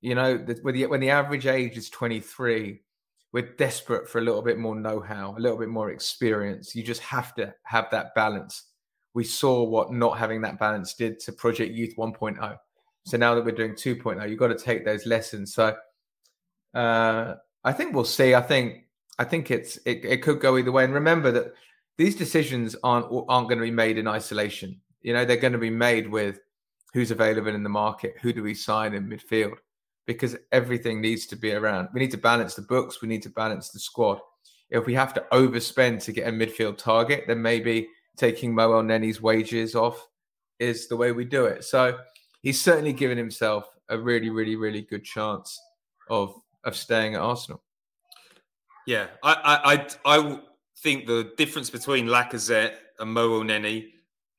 You know, when, the, when the average age is 23, we're desperate for a little bit more know-how, a little bit more experience. You just have to have that balance. We saw what not having that balance did to Project Youth 1.0. So now that we're doing 2.0, you've got to take those lessons. So uh, I think we'll see. I think I think it's it, it could go either way. And remember that these decisions aren't aren't going to be made in isolation. You know, they're going to be made with who's available in the market, who do we sign in midfield, because everything needs to be around. We need to balance the books, we need to balance the squad. If we have to overspend to get a midfield target, then maybe taking Moel Elneny's wages off is the way we do it. So he's certainly given himself a really, really, really good chance of of staying at Arsenal. Yeah, I I I, I think the difference between Lacazette and Mo Elneny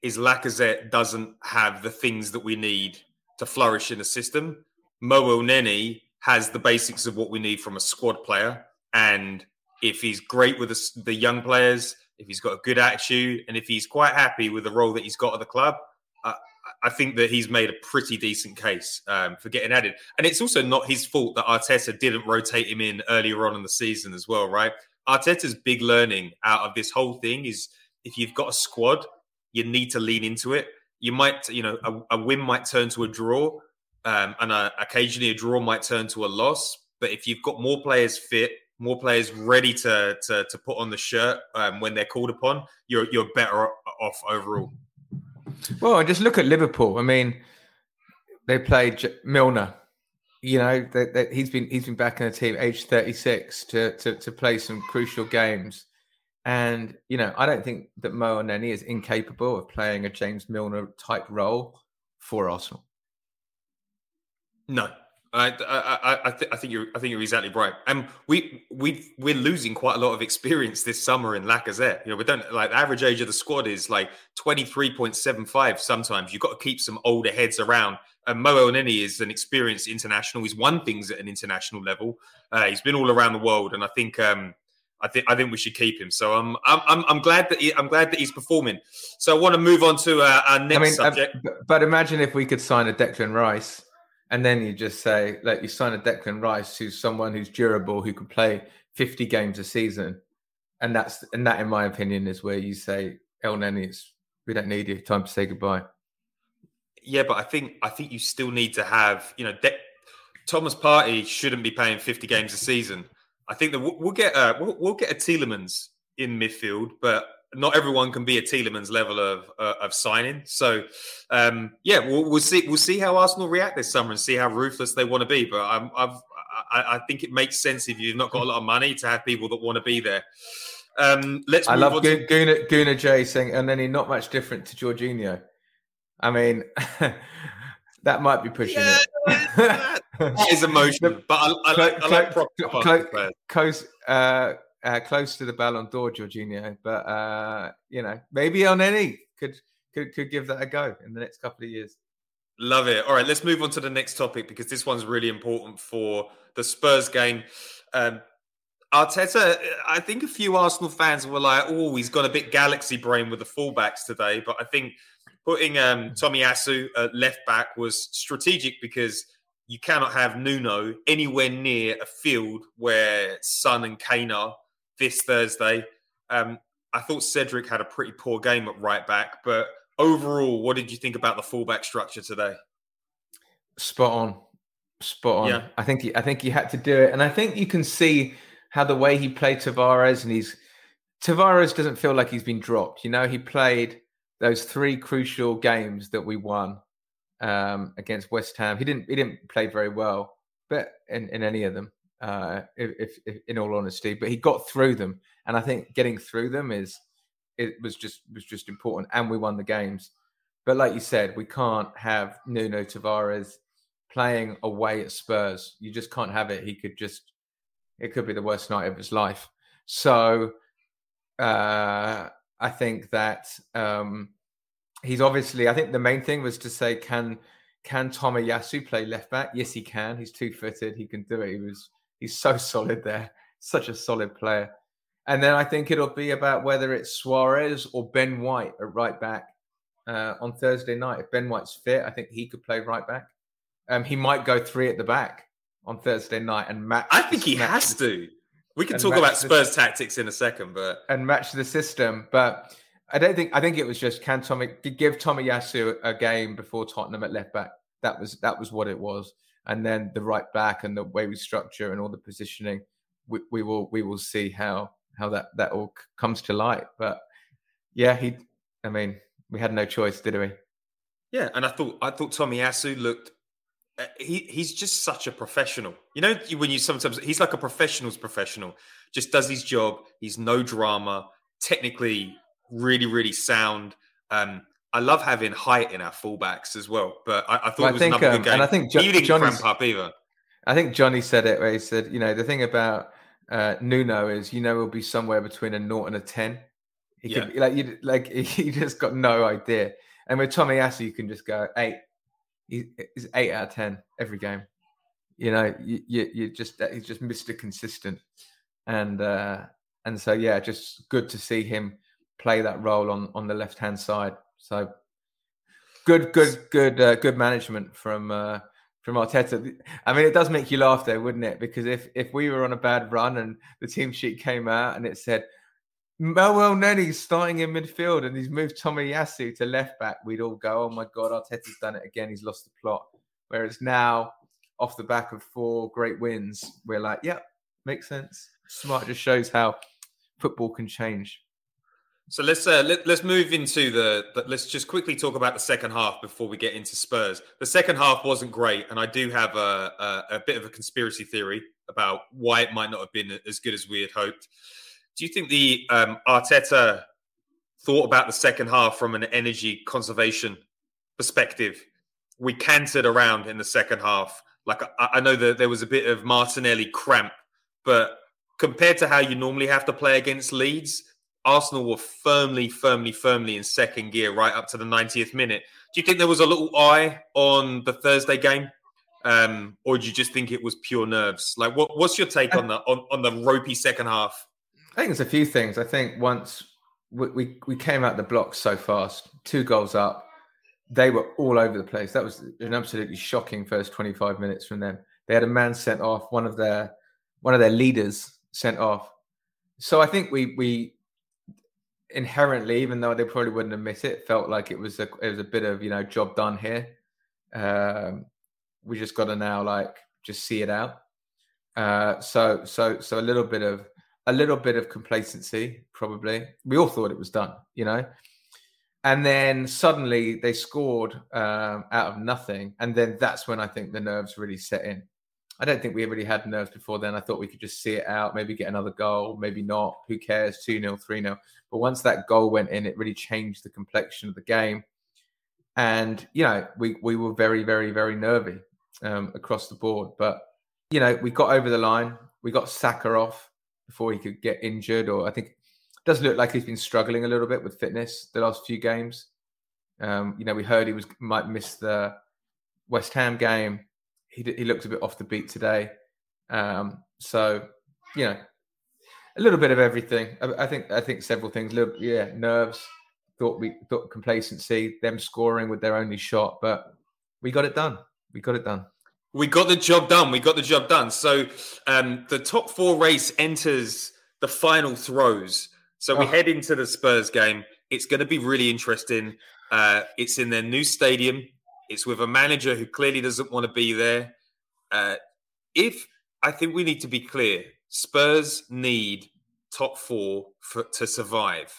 is Lacazette doesn't have the things that we need to flourish in a system. Mo Elneny has the basics of what we need from a squad player, and if he's great with the, the young players, if he's got a good attitude, and if he's quite happy with the role that he's got at the club, uh, I think that he's made a pretty decent case um, for getting added. And it's also not his fault that Arteta didn't rotate him in earlier on in the season as well, right? Arteta's big learning out of this whole thing is if you've got a squad you need to lean into it. You might, you know, a, a win might turn to a draw, um, and a, occasionally a draw might turn to a loss. But if you've got more players fit, more players ready to to, to put on the shirt um, when they're called upon, you're you're better off overall. Well, just look at Liverpool. I mean, they played Milner. You know, they, they, he's been he's been back in the team, age thirty six, to, to to play some crucial games. And, you know, I don't think that Mo Elneny is incapable of playing a James Milner type role for Arsenal. No, I I, I, th- I, think you're I think you're exactly right. And we we we're losing quite a lot of experience this summer in Lacazette. You know, we don't like the average age of the squad is like twenty three point seven five. Sometimes you've got to keep some older heads around. And Mo Elneny is an experienced international. He's won things at an international level. Uh, he's been all around the world, and I think um, I think I think we should keep him. So I'm I'm I'm glad that he, I'm glad that he's performing. So I want to move on to uh, our next I mean, uh, subject. Uh, but imagine if we could sign a Declan Rice, and then you just say like you sign a Declan Rice, who's someone who's durable, who could play 50 games a season, and that's and that, in my opinion, is where you say Elneny, it's we don't need you. Time to say goodbye. Yeah, but I think I think you still need to have you know. De- Thomas Partey shouldn't be playing 50 games a season. I think that we'll, get a, we'll, we'll, get a Tielemans in midfield, but not everyone can be a Tielemans level of uh, of signing. So, um, yeah, we'll, we'll, see we'll see how Arsenal react this summer and see how ruthless they want to be. But I'm, I've, I, I think it makes sense if you've not got a lot of money to have people that want to be there. Um, let's. I love Guna, to... Guna J saying, and then he's not much different to Jorginho. I mean, [LAUGHS] that might be pushing yeah, it. [LAUGHS] that is emotion, but I, I like, I like proper close, uh, uh, close to the Ballon d'Or, Jorginho. But uh, you know, maybe Elneny could could could give that a go in the next couple of years. Love it. All right, let's move on to the next topic because this one's really important for the Spurs game. Um, Arteta, I think a few Arsenal fans were like, "Oh, he's got a bit galaxy brain with the fullbacks today," but I think putting um, Tomiyasu at left back was strategic because you cannot have Nuno anywhere near a field where Son and Kane are this Thursday. Um, I thought Cedric had a pretty poor game at right back, but overall, what did you think about the fullback structure today? Spot on, spot on. Yeah. I think he, I think he had to do it, and I think you can see how the way he played Tavares, and he's Tavares doesn't feel like he's been dropped. You know, he played those three crucial games that we won um, against West Ham. He didn't he didn't play very well, but in, in any of them, uh, if, if, in all honesty, but he got through them, and I think getting through them is it was just was just important, and we won the games. But like you said, we can't have Nuno Tavares playing away at Spurs. You just can't have it. He could just it could be the worst night of his life. So uh, I think that um, he's obviously. I think the main thing was to say, can can Tomiyasu play left back? Yes, he can. He's two footed. He can do it. He was. He's so [LAUGHS] solid there. Such a solid player. And then I think it'll be about whether it's Suarez or Ben White at right back. uh, on Thursday night. If Ben White's fit, I think he could play right back. Um, he might go three at the back on Thursday night and match. I think he match has the- to. We can talk about the- Spurs tactics in a second, but and match the system. But I don't think I think it was just can Tommy give Tomiyasu a game before Tottenham at left back. That was that was what it was. And then the right back and the way we structure and all the positioning, we, we will we will see how how that that all comes to light. But yeah, he. I mean, we had no choice, did we? Yeah, and I thought I thought Tomiyasu looked. Uh, he he's just such a professional. You know, when you sometimes he's like a professional's professional. Just does his job. He's no drama. Technically, really really sound. Um, I love having height in our fullbacks as well. But I, I thought Well, it was think, another um, good game. and I think Jo- he didn't Johnny's- cramp up either. I think Johnny said it where he said, you know, the thing about uh, Nuno is, you know, he'll be somewhere between a naught and a ten. He Yeah. could like you like [LAUGHS] he just got no idea. And with Tomiyasu, you can just go eight. He, he's eight out of ten every game. You know, you you, you just he's just Mr. Consistent, and uh, and so yeah, just good to see him play that role on on the left hand side. So good, good, good, uh, good management from uh, from Arteta. I mean, it does make you laugh, though, wouldn't it? Because if if we were on a bad run and the team sheet came out and it said Manuel Nenny's starting in midfield and he's moved Tomiyasu to left back, we'd all go, "Oh my god, Arteta's done it again. He's lost the plot." Whereas now, off the back of four great wins, we're like, "Yep, makes sense." Smart just shows how football can change. So let's uh, let, let's move into the, the. Let's just quickly talk about the second half before we get into Spurs. The second half wasn't great, and I do have a, a, a bit of a conspiracy theory about why it might not have been as good as we had hoped. Do you think the um, Arteta thought about the second half from an energy conservation perspective? We cantered around in the second half. Like I, I know that there was a bit of Martinelli cramp, but compared to how you normally have to play against Leeds, Arsenal were firmly, firmly, firmly in second gear right up to the 90th minute. Do you think there was a little eye on the Thursday game? Um, or do you just think it was pure nerves? Like, what, what's your take on the on, on the ropey second half? I think there's a few things. I think once we, we, we came out the blocks so fast, two goals up, they were all over the place. That was an absolutely shocking first 25 minutes from them. They had a man sent off, one of their one of their leaders sent off. So I think we we inherently, even though they probably wouldn't admit it, felt like it was a it was a bit of you know job done here. Um, we just got to now like just see it out. Uh, so so so a little bit of a little bit of complacency probably. We all thought it was done, you know. And then suddenly they scored um, out of nothing, and then that's when I think the nerves really set in. I don't think we really had nerves before then. I thought we could just see it out, maybe get another goal, maybe not. Who cares? 2 0, 3 0. But once that goal went in, it really changed the complexion of the game. And, you know, we, we were very, very, very nervy um, across the board. But, you know, we got over the line. We got Saka off before he could get injured. Or I think it does look like he's been struggling a little bit with fitness the last few games. Um, you know, we heard he was might miss the West Ham game he he looked a bit off the beat today. Um, so you know, a little bit of everything. I, I think I think several things. Little, yeah, nerves. Thought we thought complacency, them scoring with their only shot, but we got it done. We got it done. We got the job done. We got the job done. So um, the top four race enters the final throes. So we Oh. head into the Spurs game. It's going to be really interesting. Uh, it's in their new stadium. It's with a manager who clearly doesn't want to be there. Uh, if I think we need to be clear, Spurs need top four for, to survive,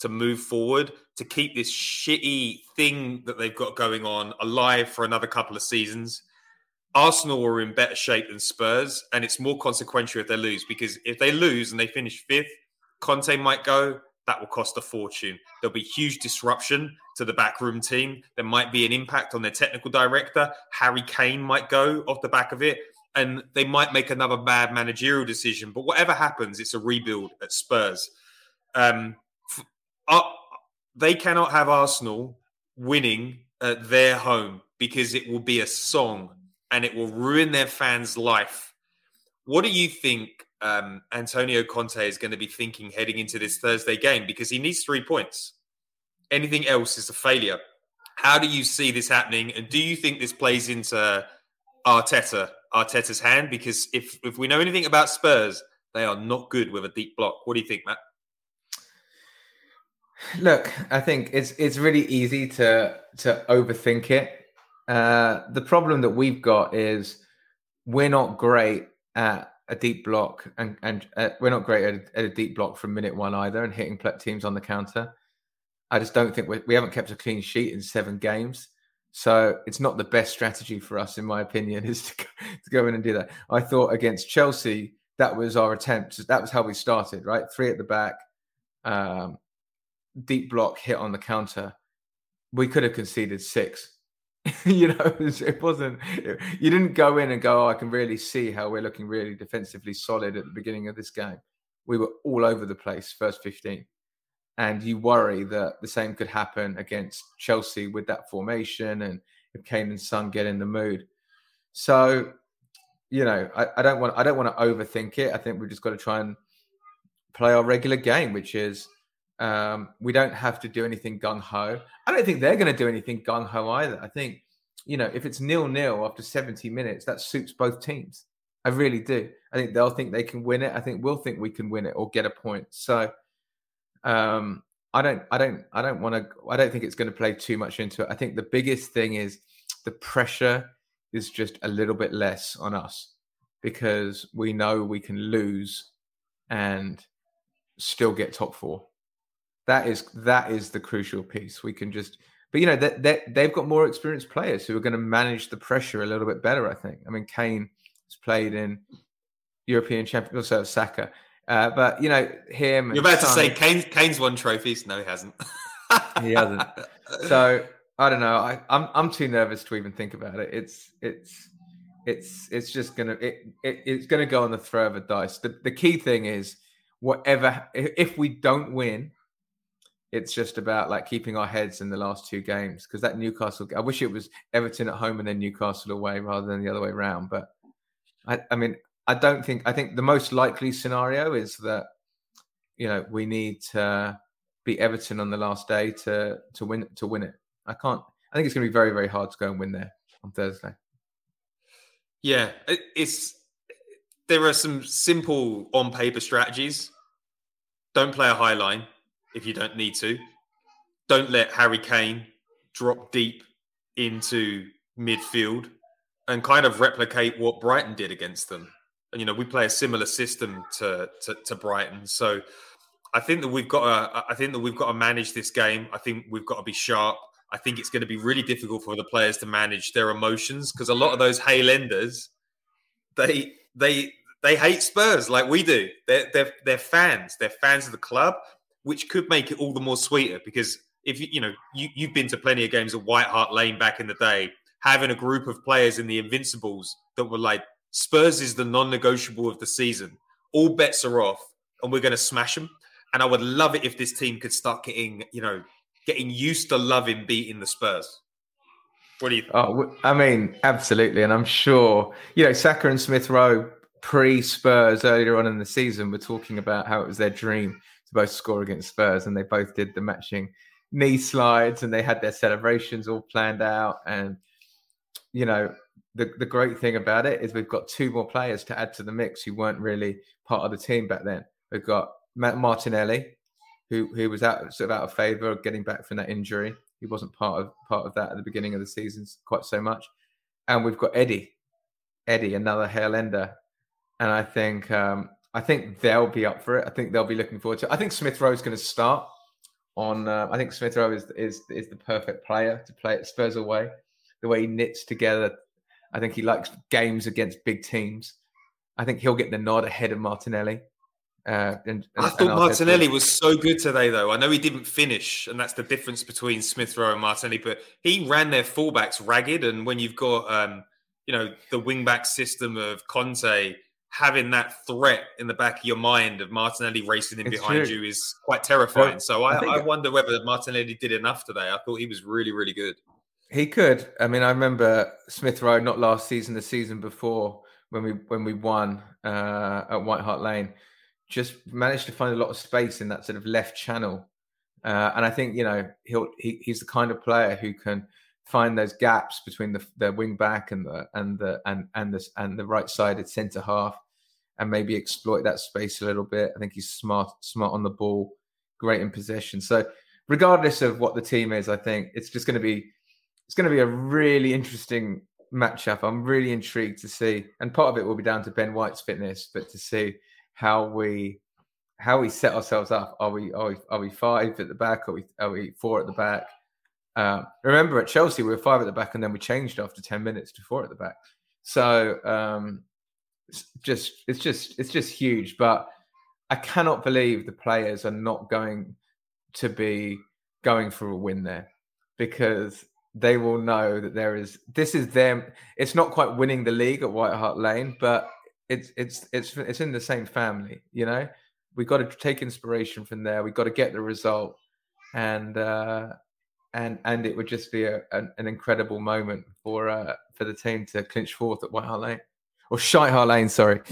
to move forward, to keep this shitty thing that they've got going on alive for another couple of seasons. Arsenal are in better shape than Spurs, and it's more consequential if they lose because if they lose and they finish fifth, Conte might go. That will cost a fortune. There'll be huge disruption to the backroom team. There might be an impact on their technical director. Harry Kane might go off the back of it, and they might make another bad managerial decision. But whatever happens, it's a rebuild at Spurs. Um, uh, they cannot have Arsenal winning at their home because it will be a song and it will ruin their fans' life. What do you think um, Antonio Conte is going to be thinking heading into this Thursday game? Because he needs three points. anything else is a failure. How do you see this happening? And do you think this plays into Arteta, Arteta's hand? Because if if we know anything about Spurs, they are not good with a deep block. What do you think, Matt? Look, I think it's it's really easy to to overthink it. Uh, the problem that we've got is we're not great at a deep block, and and uh, we're not great at, at, a deep block from minute one either, and hitting teams on the counter. I just don't think we we haven't kept a clean sheet in seven games, so it's not the best strategy for us, in my opinion, [LAUGHS] is to go, to go in and do that. I thought against Chelsea, that was our attempt. That was how we started, right? Three at the back. Um, deep block hit on the counter, we could have conceded six. [LAUGHS] you know, it wasn't. You didn't go in and go, oh, I can really see how we're looking really defensively solid at the beginning of this game. We were all over the place first 15. And you worry that the same could happen against Chelsea with that formation and if Kane and Son get in the mood. So, you know, I, I don't want I don't want to overthink it. I think we've just got to try and play our regular game, which is um, we don't have to do anything gung ho. I don't think they're going to do anything gung ho either. I think, you know, if it's nil nil after 70 minutes, that suits both teams. I really do. I think they'll think they can win it. I think we'll think we can win it or get a point. So, um, I don't, I don't, I don't want to. I don't think it's going to play too much into it. I think the biggest thing is the pressure is just a little bit less on us because we know we can lose and still get top four. That is that is the crucial piece. We can just, but you know, that they, they, they've got more experienced players who are going to manage the pressure a little bit better. I think. I mean, Kane has played in European Champions, also Saka. Uh, but you know him. You're about to say Kane's, Kane's won trophies. No, he hasn't. he hasn't. So I don't know. I, I'm I'm too nervous to even think about it. It's it's it's it's just gonna it, it it's gonna go on the throw of a dice. The the key thing is whatever if we don't win, it's just about like keeping our heads in the last two games because that Newcastle. I wish it was Everton at home and then Newcastle away rather than the other way around. But I, I mean, I don't think. I think the most likely scenario is that you know we need to beat Everton on the last day to to win to win it. I can't. I think it's going to be very very hard to go and win there on Thursday. Yeah, it's there are some simple on paper strategies. Don't play a high line if you don't need to. Don't let Harry Kane drop deep into midfield and kind of replicate what Brighton did against them. And you know, we play a similar system to to, to Brighton, so I think that we've got to. I think that we've got to manage this game. I think we've got to be sharp. I think it's going to be really difficult for the players to manage their emotions because a lot of those Hale Enders, they they they hate Spurs like we do. They're, they're they're fans. They're fans of the club which could make it all the more sweeter because if you you know you, you've been to plenty of games at White Hart Lane back in the day, having a group of players in the Invincibles that were like Spurs is the non-negotiable of the season. All bets are off, and we're going to smash them. And I would love it if this team could start getting you know getting used to loving beating the Spurs. What do you? Think? Oh, I mean, absolutely, and I'm sure you know Saka and Smith Rowe pre Spurs earlier on in the season were talking about how it was their dream to both score against Spurs, and they both did the matching knee slides, and they had their celebrations all planned out. And you know, the the great thing about it is we've got two more players to add to the mix who weren't really part of the team back then. We've got Matt Martinelli, who who was out sort of out of favour getting back from that injury. He wasn't part of part of that at the beginning of the season quite so much. And we've got Eddie, Eddie, another Hale Ender, and I think um, I think they'll be up for it. I think they'll be looking forward to. it. I think Smith Rowe is going to start on. Uh, I think Smith Rowe is is is the perfect player to play at Spurs away. The way he knits together, I think he likes games against big teams. I think he'll get the nod ahead of Martinelli. Uh, and, I thought Martinelli was so good today, though. I know he didn't finish, and that's the difference between Smith Rowe and Martinelli. But he ran their fullbacks ragged, and when you've got, um, you know, the wingback system of Conte having that threat in the back of your mind of Martinelli racing in it's behind true. you is quite terrifying. So I, I, I, wonder whether Martinelli did enough today. I thought he was really, really good. He could. I mean, I remember Smith Rowe not last season, the season before when we when we won uh, at White Hart Lane, just managed to find a lot of space in that sort of left channel Uh, and I think you know he'll he, he's the kind of player who can find those gaps between the, the wing back and the and the and and the and the right sided centre half, and maybe exploit that space a little bit. I think he's smart smart on the ball, great in possession. So regardless of what the team is, I think it's just going to be it's going to be a really interesting matchup. I'm really intrigued to see, and part of it will be down to Ben White's fitness, but to see how we how we set ourselves up. Are we are we, are we five at the back? Are we are we four at the back? Uh, remember at Chelsea we were five at the back, and then we changed after ten minutes to four at the back. So um, just it's just it's just huge. But I cannot believe the players are not going to be going for a win there because they will know that there is this is them. It's not quite winning the league at White Hart Lane, but it's it's it's it's in the same family, you know we got to take inspiration from there. We got to get the result, and uh, and and it would just be a, an, an incredible moment for uh, for the team to clinch fourth at White Hart Lane or Shite Hart Lane. Sorry.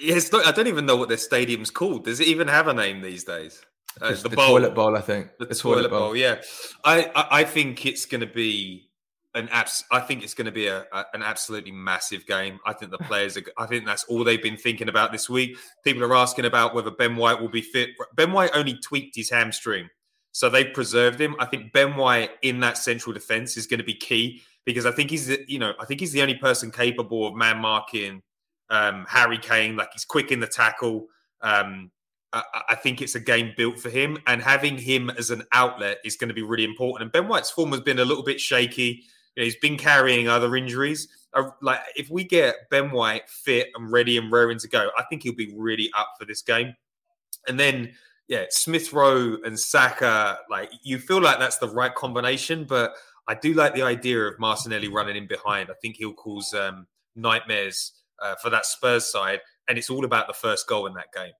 Yeah, it's I don't even know what their stadium's called. Does it even have a name these days? Uh, the, the toilet bowl, I think. The, the toilet, toilet bowl. bowl. Yeah, I, I I think it's going to be an abs- I think it's going to be a, a, an absolutely massive game. I think the [LAUGHS] players are. I think that's all they've been thinking about this week. People are asking about whether Ben White will be fit. Ben White only tweaked his hamstring, so they've preserved him. I think Ben White in that central defense is going to be key because I think he's the, you know I think he's the only person capable of man marking um, Harry Kane. Like he's quick in the tackle. Um, I, I think it's a game built for him, and having him as an outlet is going to be really important. And Ben White's form has been a little bit shaky know, he's been carrying other injuries. Like if we get Ben White fit and ready and raring to go, I think he'll be really up for this game. And then yeah, Smith Rowe and Saka, like you feel like that's the right combination, but I do like the idea of Martinelli running in behind. I think he'll cause um, nightmares uh, for that Spurs side, and it's all about the first goal in that game.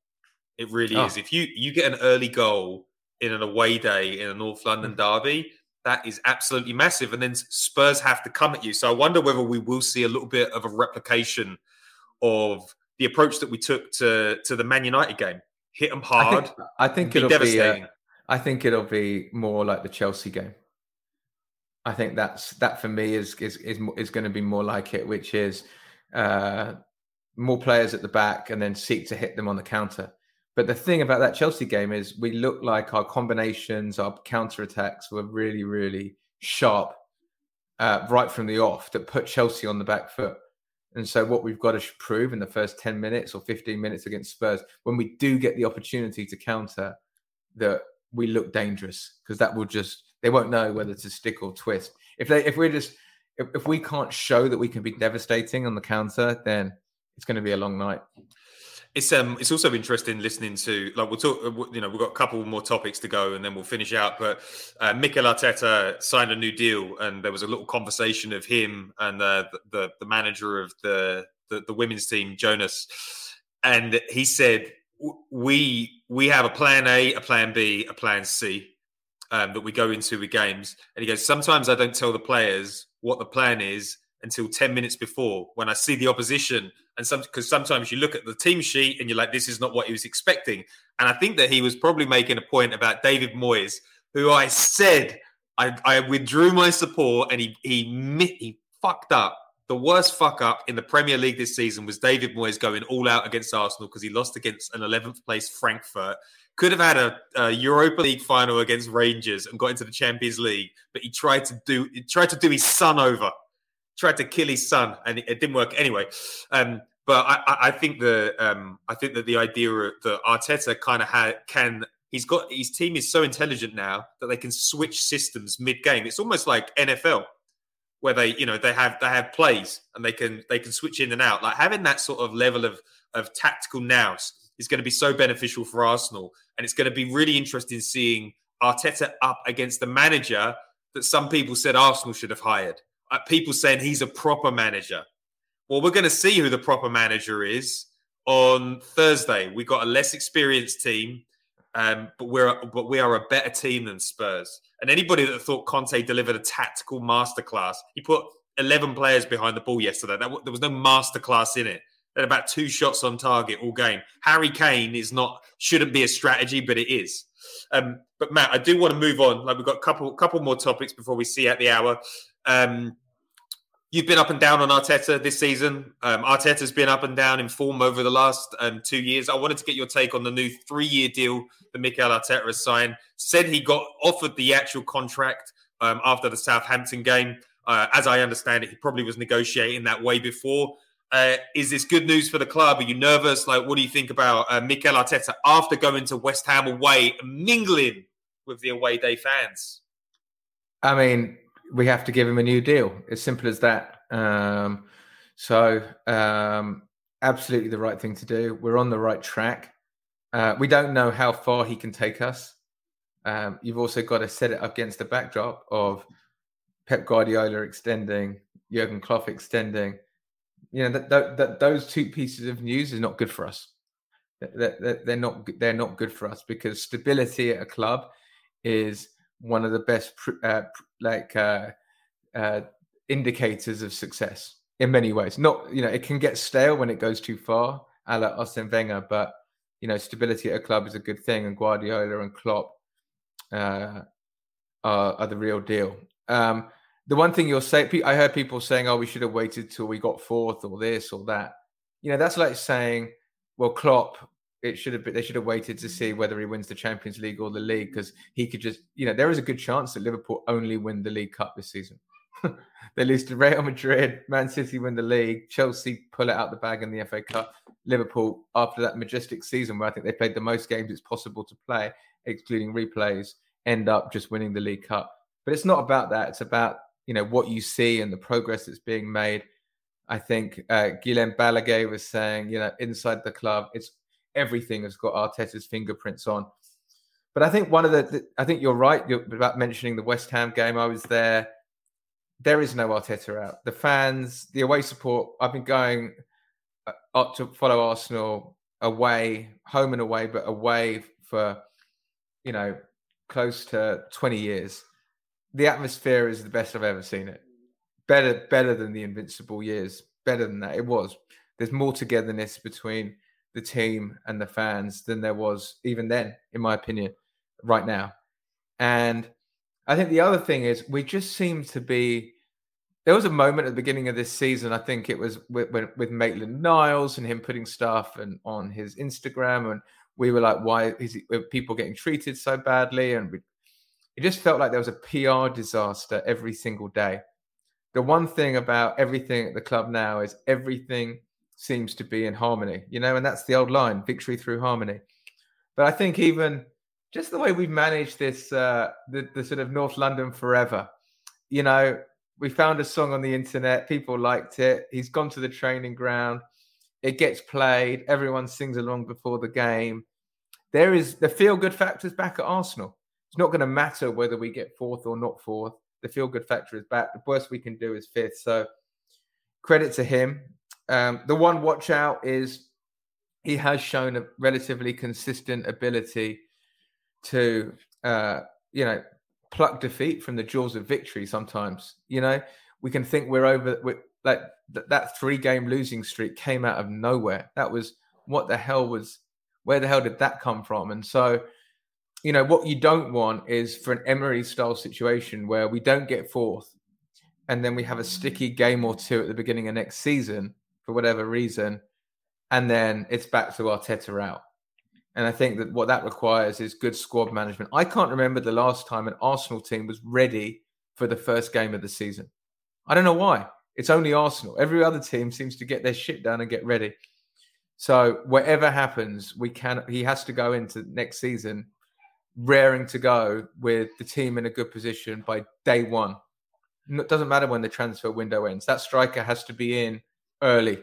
It really oh. is. If you you get an early goal in an away day in a North London mm. derby, that is absolutely massive. And then Spurs have to come at you. So I wonder whether we will see a little bit of a replication of the approach that we took to to the Man United game. Hit them hard. I think, I think it'll devastating. be. Uh, I think it'll be more like the Chelsea game. I think that's that for me is is is, is going to be more like it, which is uh, more players at the back and then seek to hit them on the counter. But the thing about that Chelsea game is we looked like our combinations, our counter attacks were really, really sharp uh, right from the off that put Chelsea on the back foot. And so, what we've got to prove in the first 10 minutes or 15 minutes against Spurs, when we do get the opportunity to counter, that we look dangerous because that will just, they won't know whether to stick or twist. If they, if we're just, if, if we can't show that we can be devastating on the counter, then it's going to be a long night. It's um, it's also interesting listening to like we'll talk. Uh, you know, we've got a couple more topics to go, and then we'll finish out. But uh, Mikel Arteta signed a new deal, and there was a little conversation of him and the the, the manager of the, the the women's team, Jonas, and he said we we have a plan A, a plan B, a plan C um, that we go into with games. And he goes, sometimes I don't tell the players what the plan is until 10 minutes before when I see the opposition. And some because sometimes you look at the team sheet and you're like, this is not what he was expecting. And I think that he was probably making a point about David Moyes, who I said I, I withdrew my support and he he he fucked up. The worst fuck up in the Premier League this season was David Moyes going all out against Arsenal because he lost against an 11th place Frankfurt. Could have had a, a, Europa League final against Rangers and got into the Champions League, but he tried to do he tried to do his son over tried to kill his son, and it, it didn't work anyway. Um, but I, I, think the um, I think that the idea that Arteta kind of can he's got his team is so intelligent now that they can switch systems mid game. It's almost like NFL where they you know they have they have plays and they can they can switch in and out. Like having that sort of level of of tactical nous is going to be so beneficial for Arsenal, and it's going to be really interesting seeing Arteta up against the manager that some people said Arsenal should have hired uh, people saying he's a proper manager. Well, we're going to see who the proper manager is on Thursday. We've got a less experienced team, um, but we're but we are a better team than Spurs. And anybody that thought Conte delivered a tactical masterclass, he put eleven players behind the ball yesterday. That, there was no masterclass in it. Had about two shots on target all game. Harry Kane is not shouldn't be a strategy, but it is. Um, but Matt, I do want to move on. Like we've got a couple couple more topics before we see at the hour. Um, you've been up and down on Arteta this season. Um, Arteta's been up and down in form over the last um, two years. I wanted to get your take on the new three-year deal that Mikel Arteta has signed. Said he got offered the actual contract um, after the Southampton game. Uh, as I understand it, he probably was negotiating that way before. Uh, is this good news for the club? Are you nervous? Like, what do you think about uh, Mikel Arteta after going to West Ham away, mingling with the away day fans? I mean, we have to give him a new deal. As simple as that. Um, so, um, absolutely the right thing to do. We're on the right track. Uh, we don't know how far he can take us. Um, you've also got to set it up against the backdrop of Pep Guardiola extending, Jurgen Klopp extending. You know that, that, that those two pieces of news is not good for us. That, they're not they're not good for us because stability at a club is one of the best uh, like uh, uh, indicators of success in many ways. Not you know it can get stale when it goes too far, a la Arsene Wenger, but you know stability at a club is a good thing, and Guardiola and Klopp uh, are, are, the real deal. Um, the one thing you'll say, I heard people saying, "Oh, we should have waited till we got fourth, or this, or that." You know, that's like saying, "Well, Klopp, it should have been, they should have waited to see whether he wins the Champions League or the league because he could just, you know, there is a good chance that Liverpool only win the League Cup this season. [LAUGHS] they lose to Real Madrid, Man City win the league, Chelsea pull it out the bag in the FA Cup. Liverpool, after that majestic season where I think they played the most games it's possible to play, excluding replays, end up just winning the League Cup. But it's not about that. It's about you know what you see and the progress that's being made. I think uh, Guillem Balagué was saying, you know, inside the club, it's everything has got Arteta's fingerprints on. But I think one of the, the I think you're right you're about mentioning the West Ham game. I was there. There is no Arteta out. The fans, the away support. I've been going uh, up to follow Arsenal away, home and away, but away for you know close to 20 years. The atmosphere is the best I've ever seen it. Better, better than the invincible years. Better than that. It was. There's more togetherness between the team and the fans than there was even then, in my opinion, right now. And I think the other thing is we just seem to be. There was a moment at the beginning of this season. I think it was with, with, Maitland Niles and him putting stuff and on his Instagram, and we were like, "Why is he, people getting treated so badly?" And we, it just felt like there was a PR disaster every single day. The one thing about everything at the club now is everything seems to be in harmony, you know, and that's the old line victory through harmony. But I think even just the way we've managed this, uh, the, the sort of North London forever, you know, we found a song on the internet, people liked it. He's gone to the training ground, it gets played, everyone sings along before the game. There is the feel good factors back at Arsenal. It's not going to matter whether we get fourth or not fourth. The feel good factor is back. The worst we can do is fifth. So credit to him. Um, the one watch out is he has shown a relatively consistent ability to, uh, you know, pluck defeat from the jaws of victory. Sometimes, you know, we can think we're over. We're, like th- that three game losing streak came out of nowhere. That was what the hell was. Where the hell did that come from? And so, you know, what you don't want is for an Emery style situation where we don't get fourth, and then we have a sticky game or two at the beginning of next season for whatever reason, and then it's back to Arteta out. And I think that what that requires is good squad management. I can't remember the last time an Arsenal team was ready for the first game of the season. I don't know why. It's only Arsenal. Every other team seems to get their shit done and get ready. So whatever happens, we can. He has to go into next season raring to go with the team in a good position by day one. It doesn't matter when the transfer window ends. That striker has to be in early.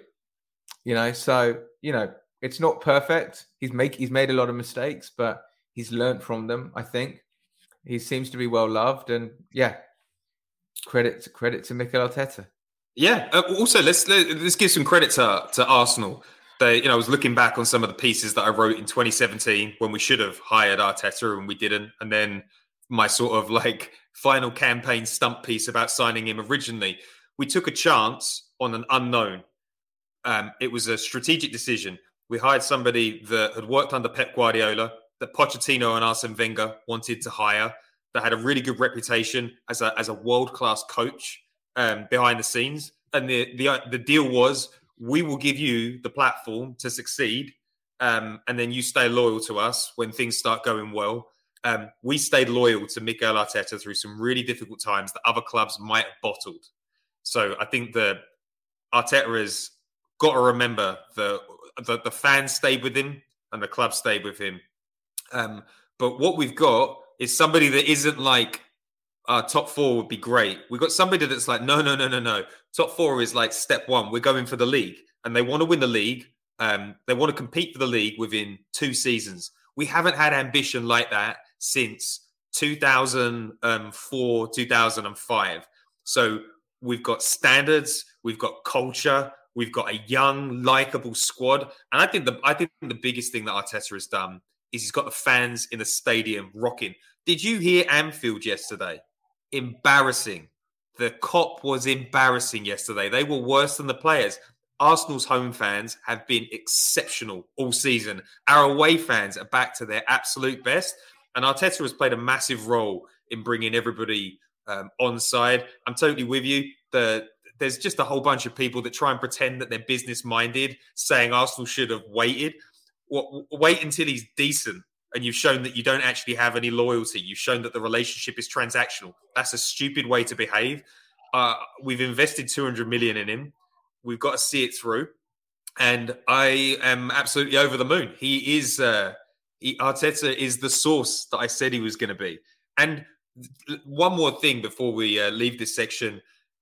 You know, so you know it's not perfect. He's make he's made a lot of mistakes, but he's learned from them. I think he seems to be well loved, and yeah, credit to, credit to Mikel Arteta. Yeah. Uh, also, let's let's give some credit to to Arsenal. They, you know, I was looking back on some of the pieces that I wrote in 2017 when we should have hired Arteta and we didn't, and then my sort of like final campaign stump piece about signing him originally. We took a chance on an unknown um, it was a strategic decision. We hired somebody that had worked under Pep Guardiola, that Pochettino and Arsene Wenger wanted to hire that had a really good reputation as a as a world class coach um, behind the scenes. And the the the deal was we will give you the platform to succeed, um, and then you stay loyal to us when things start going well. Um, we stayed loyal to Mikel Arteta through some really difficult times that other clubs might have bottled. So I think that Arteta has got to remember the, the the fans stayed with him and the club stayed with him. Um, but what we've got is somebody that isn't like uh, top four would be great. We've got somebody that's like, no, no, no, no, no. Top four is like step one. We're going for the league, and they want to win the league. Um, they want to compete for the league within two seasons. We haven't had ambition like that since 2004, 2005. So we've got standards, we've got culture, we've got a young, likable squad, and I think the I think the biggest thing that Arteta has done is he's got the fans in the stadium rocking. Did you hear Anfield yesterday? Embarrassing. The Kop was embarrassing yesterday. They were worse than the players. Arsenal's home fans have been exceptional all season. Our away fans are back to their absolute best. And Arteta has played a massive role in bringing everybody um, on side. I'm totally with you. The there's just a whole bunch of people that try and pretend that they're business minded, saying Arsenal should have waited wait until he's decent and you've shown that you don't actually have any loyalty. You've shown that the relationship is transactional. That's a stupid way to behave. Uh, we've invested 200 million in him. We've got to see it through. And I am absolutely over the moon. He is, uh, he, Arteta is the source that I said he was going to be. And one more thing before we uh, leave this section.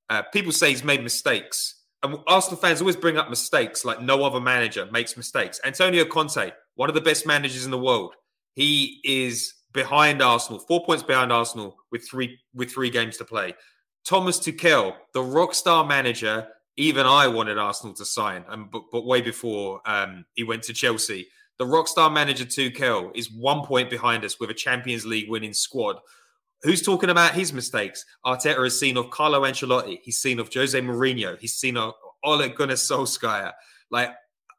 Uh, people say he's made mistakes. And Arsenal fans always bring up mistakes like no other manager makes mistakes. Antonio Conte, one of the best managers in the world, he is behind Arsenal, four points behind Arsenal with three with three games to play. Thomas Tuchel, the rock star manager, even I wanted Arsenal to sign, and but, but way before um, he went to Chelsea. The rock star manager Tuchel is one point behind us with a Champions League winning squad. Who's talking about his mistakes? Arteta has seen of Carlo Ancelotti. He's seen of Jose Mourinho. He's seen of Ole Gunnar Solskjaer. Like,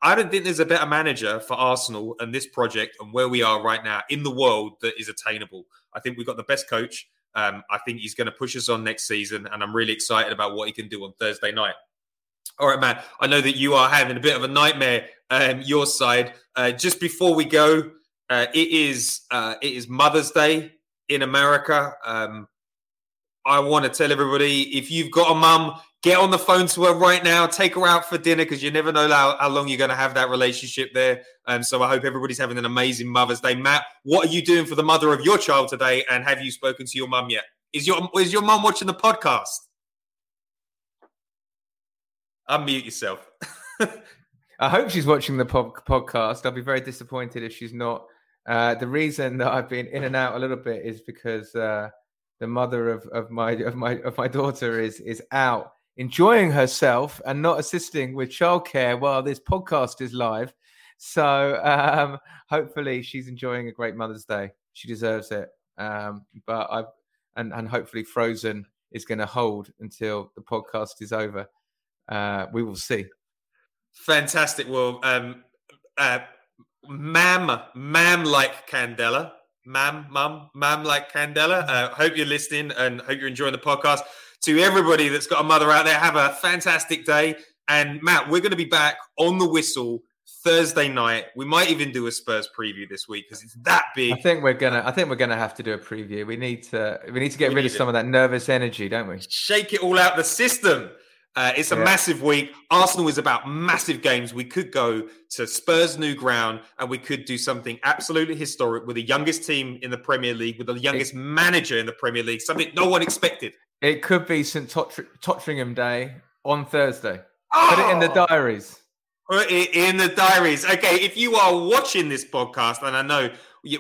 I don't think there's a better manager for Arsenal and this project and where we are right now in the world that is attainable. I think we've got the best coach. Um, I think he's going to push us on next season, and I'm really excited about what he can do on Thursday night. All right, man. I know that you are having a bit of a nightmare. Um, your side. Uh, just before we go, uh, it is uh, it is Mother's Day in America. Um, I want to tell everybody if you've got a mum, get on the phone to her right now, take her out for dinner because you never know how, how long you're going to have that relationship there. And um, so I hope everybody's having an amazing Mother's Day. Matt, what are you doing for the mother of your child today? And have you spoken to your mum yet? Is your is your mum watching the podcast? Unmute yourself. [LAUGHS] I hope she's watching the podcast. I'll be very disappointed if she's not. Uh, the reason that I've been in and out a little bit is because uh, the mother of, of my of my of my daughter is is out enjoying herself and not assisting with childcare while this podcast is live. So um, hopefully she's enjoying a great Mother's Day. She deserves it. Um, but I and and hopefully Frozen is going to hold until the podcast is over. Uh, we will see. Fantastic. Well, um, uh, ma'am, ma'am like Candela. Ma'am, mum, ma'am like Candela. Uh, hope you're listening and hope you're enjoying the podcast. To everybody that's got a mother out there, have a fantastic day. And Matt, we're going to be back on the whistle Thursday night. We might even do a Spurs preview this week because it's that big. I think we're gonna. I think we're gonna have to do a preview. We need to. We need to get we rid of some of that nervous energy, don't we? Shake it all out the system. Uh, it's a yeah. massive week. Arsenal is about massive games. We could go to Spurs' new ground and we could do something absolutely historic with the youngest team in the Premier League, with the youngest it, manager in the Premier League, something no one expected. It could be St. Totteringham Day on Thursday. Oh! Put it in the oh! diaries. Put it in the diaries. Okay, if you are watching this podcast, and I know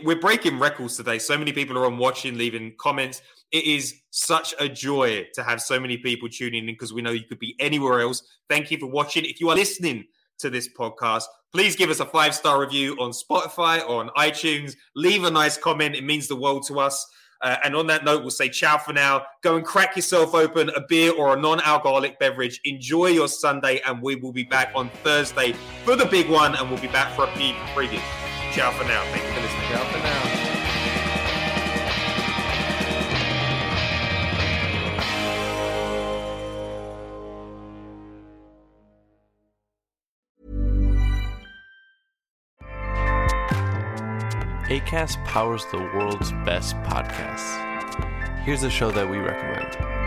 we're breaking records today, so many people are on watching, leaving comments it is such a joy to have so many people tuning in because we know you could be anywhere else. Thank you for watching. If you are listening to this podcast, please give us a five star review on Spotify or on iTunes. Leave a nice comment, it means the world to us. Uh, and on that note, we'll say ciao for now. Go and crack yourself open a beer or a non alcoholic beverage. Enjoy your Sunday, and we will be back on Thursday for the big one, and we'll be back for a preview. Ciao for now. Thank you for listening. Ciao for now. ACAST powers the world's best podcasts. Here's a show that we recommend.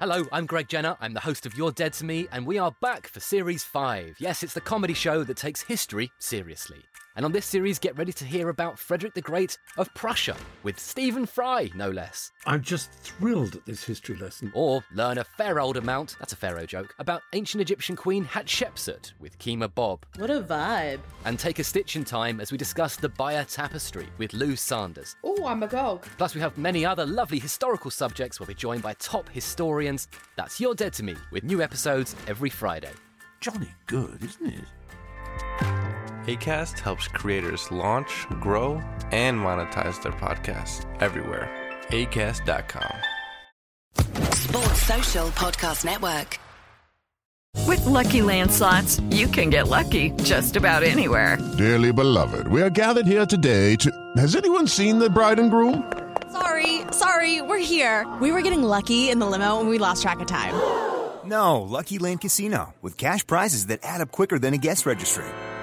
Hello, I'm Greg Jenner. I'm the host of You're Dead to Me, and we are back for Series 5. Yes, it's the comedy show that takes history seriously. And on this series, get ready to hear about Frederick the Great of Prussia, with Stephen Fry, no less. I'm just thrilled at this history lesson. Or learn a fair old amount, that's a Pharaoh joke, about ancient Egyptian queen Hatshepsut with Kemah Bob. What a vibe. And take a stitch in time as we discuss the Bayeux Tapestry with Lou Sanders. Oh, I'm a agog. Plus, we have many other lovely historical subjects. We'll be joined by top historians. That's You're Dead to Me, with new episodes every Friday. Johnny good, isn't it? ACAST helps creators launch, grow, and monetize their podcasts everywhere. ACAST.com. Sports Social Podcast Network. With Lucky Land slots, you can get lucky just about anywhere. Dearly beloved, we are gathered here today to. Has anyone seen the bride and groom? Sorry, sorry, we're here. We were getting lucky in the limo and we lost track of time. No, Lucky Land Casino, with cash prizes that add up quicker than a guest registry.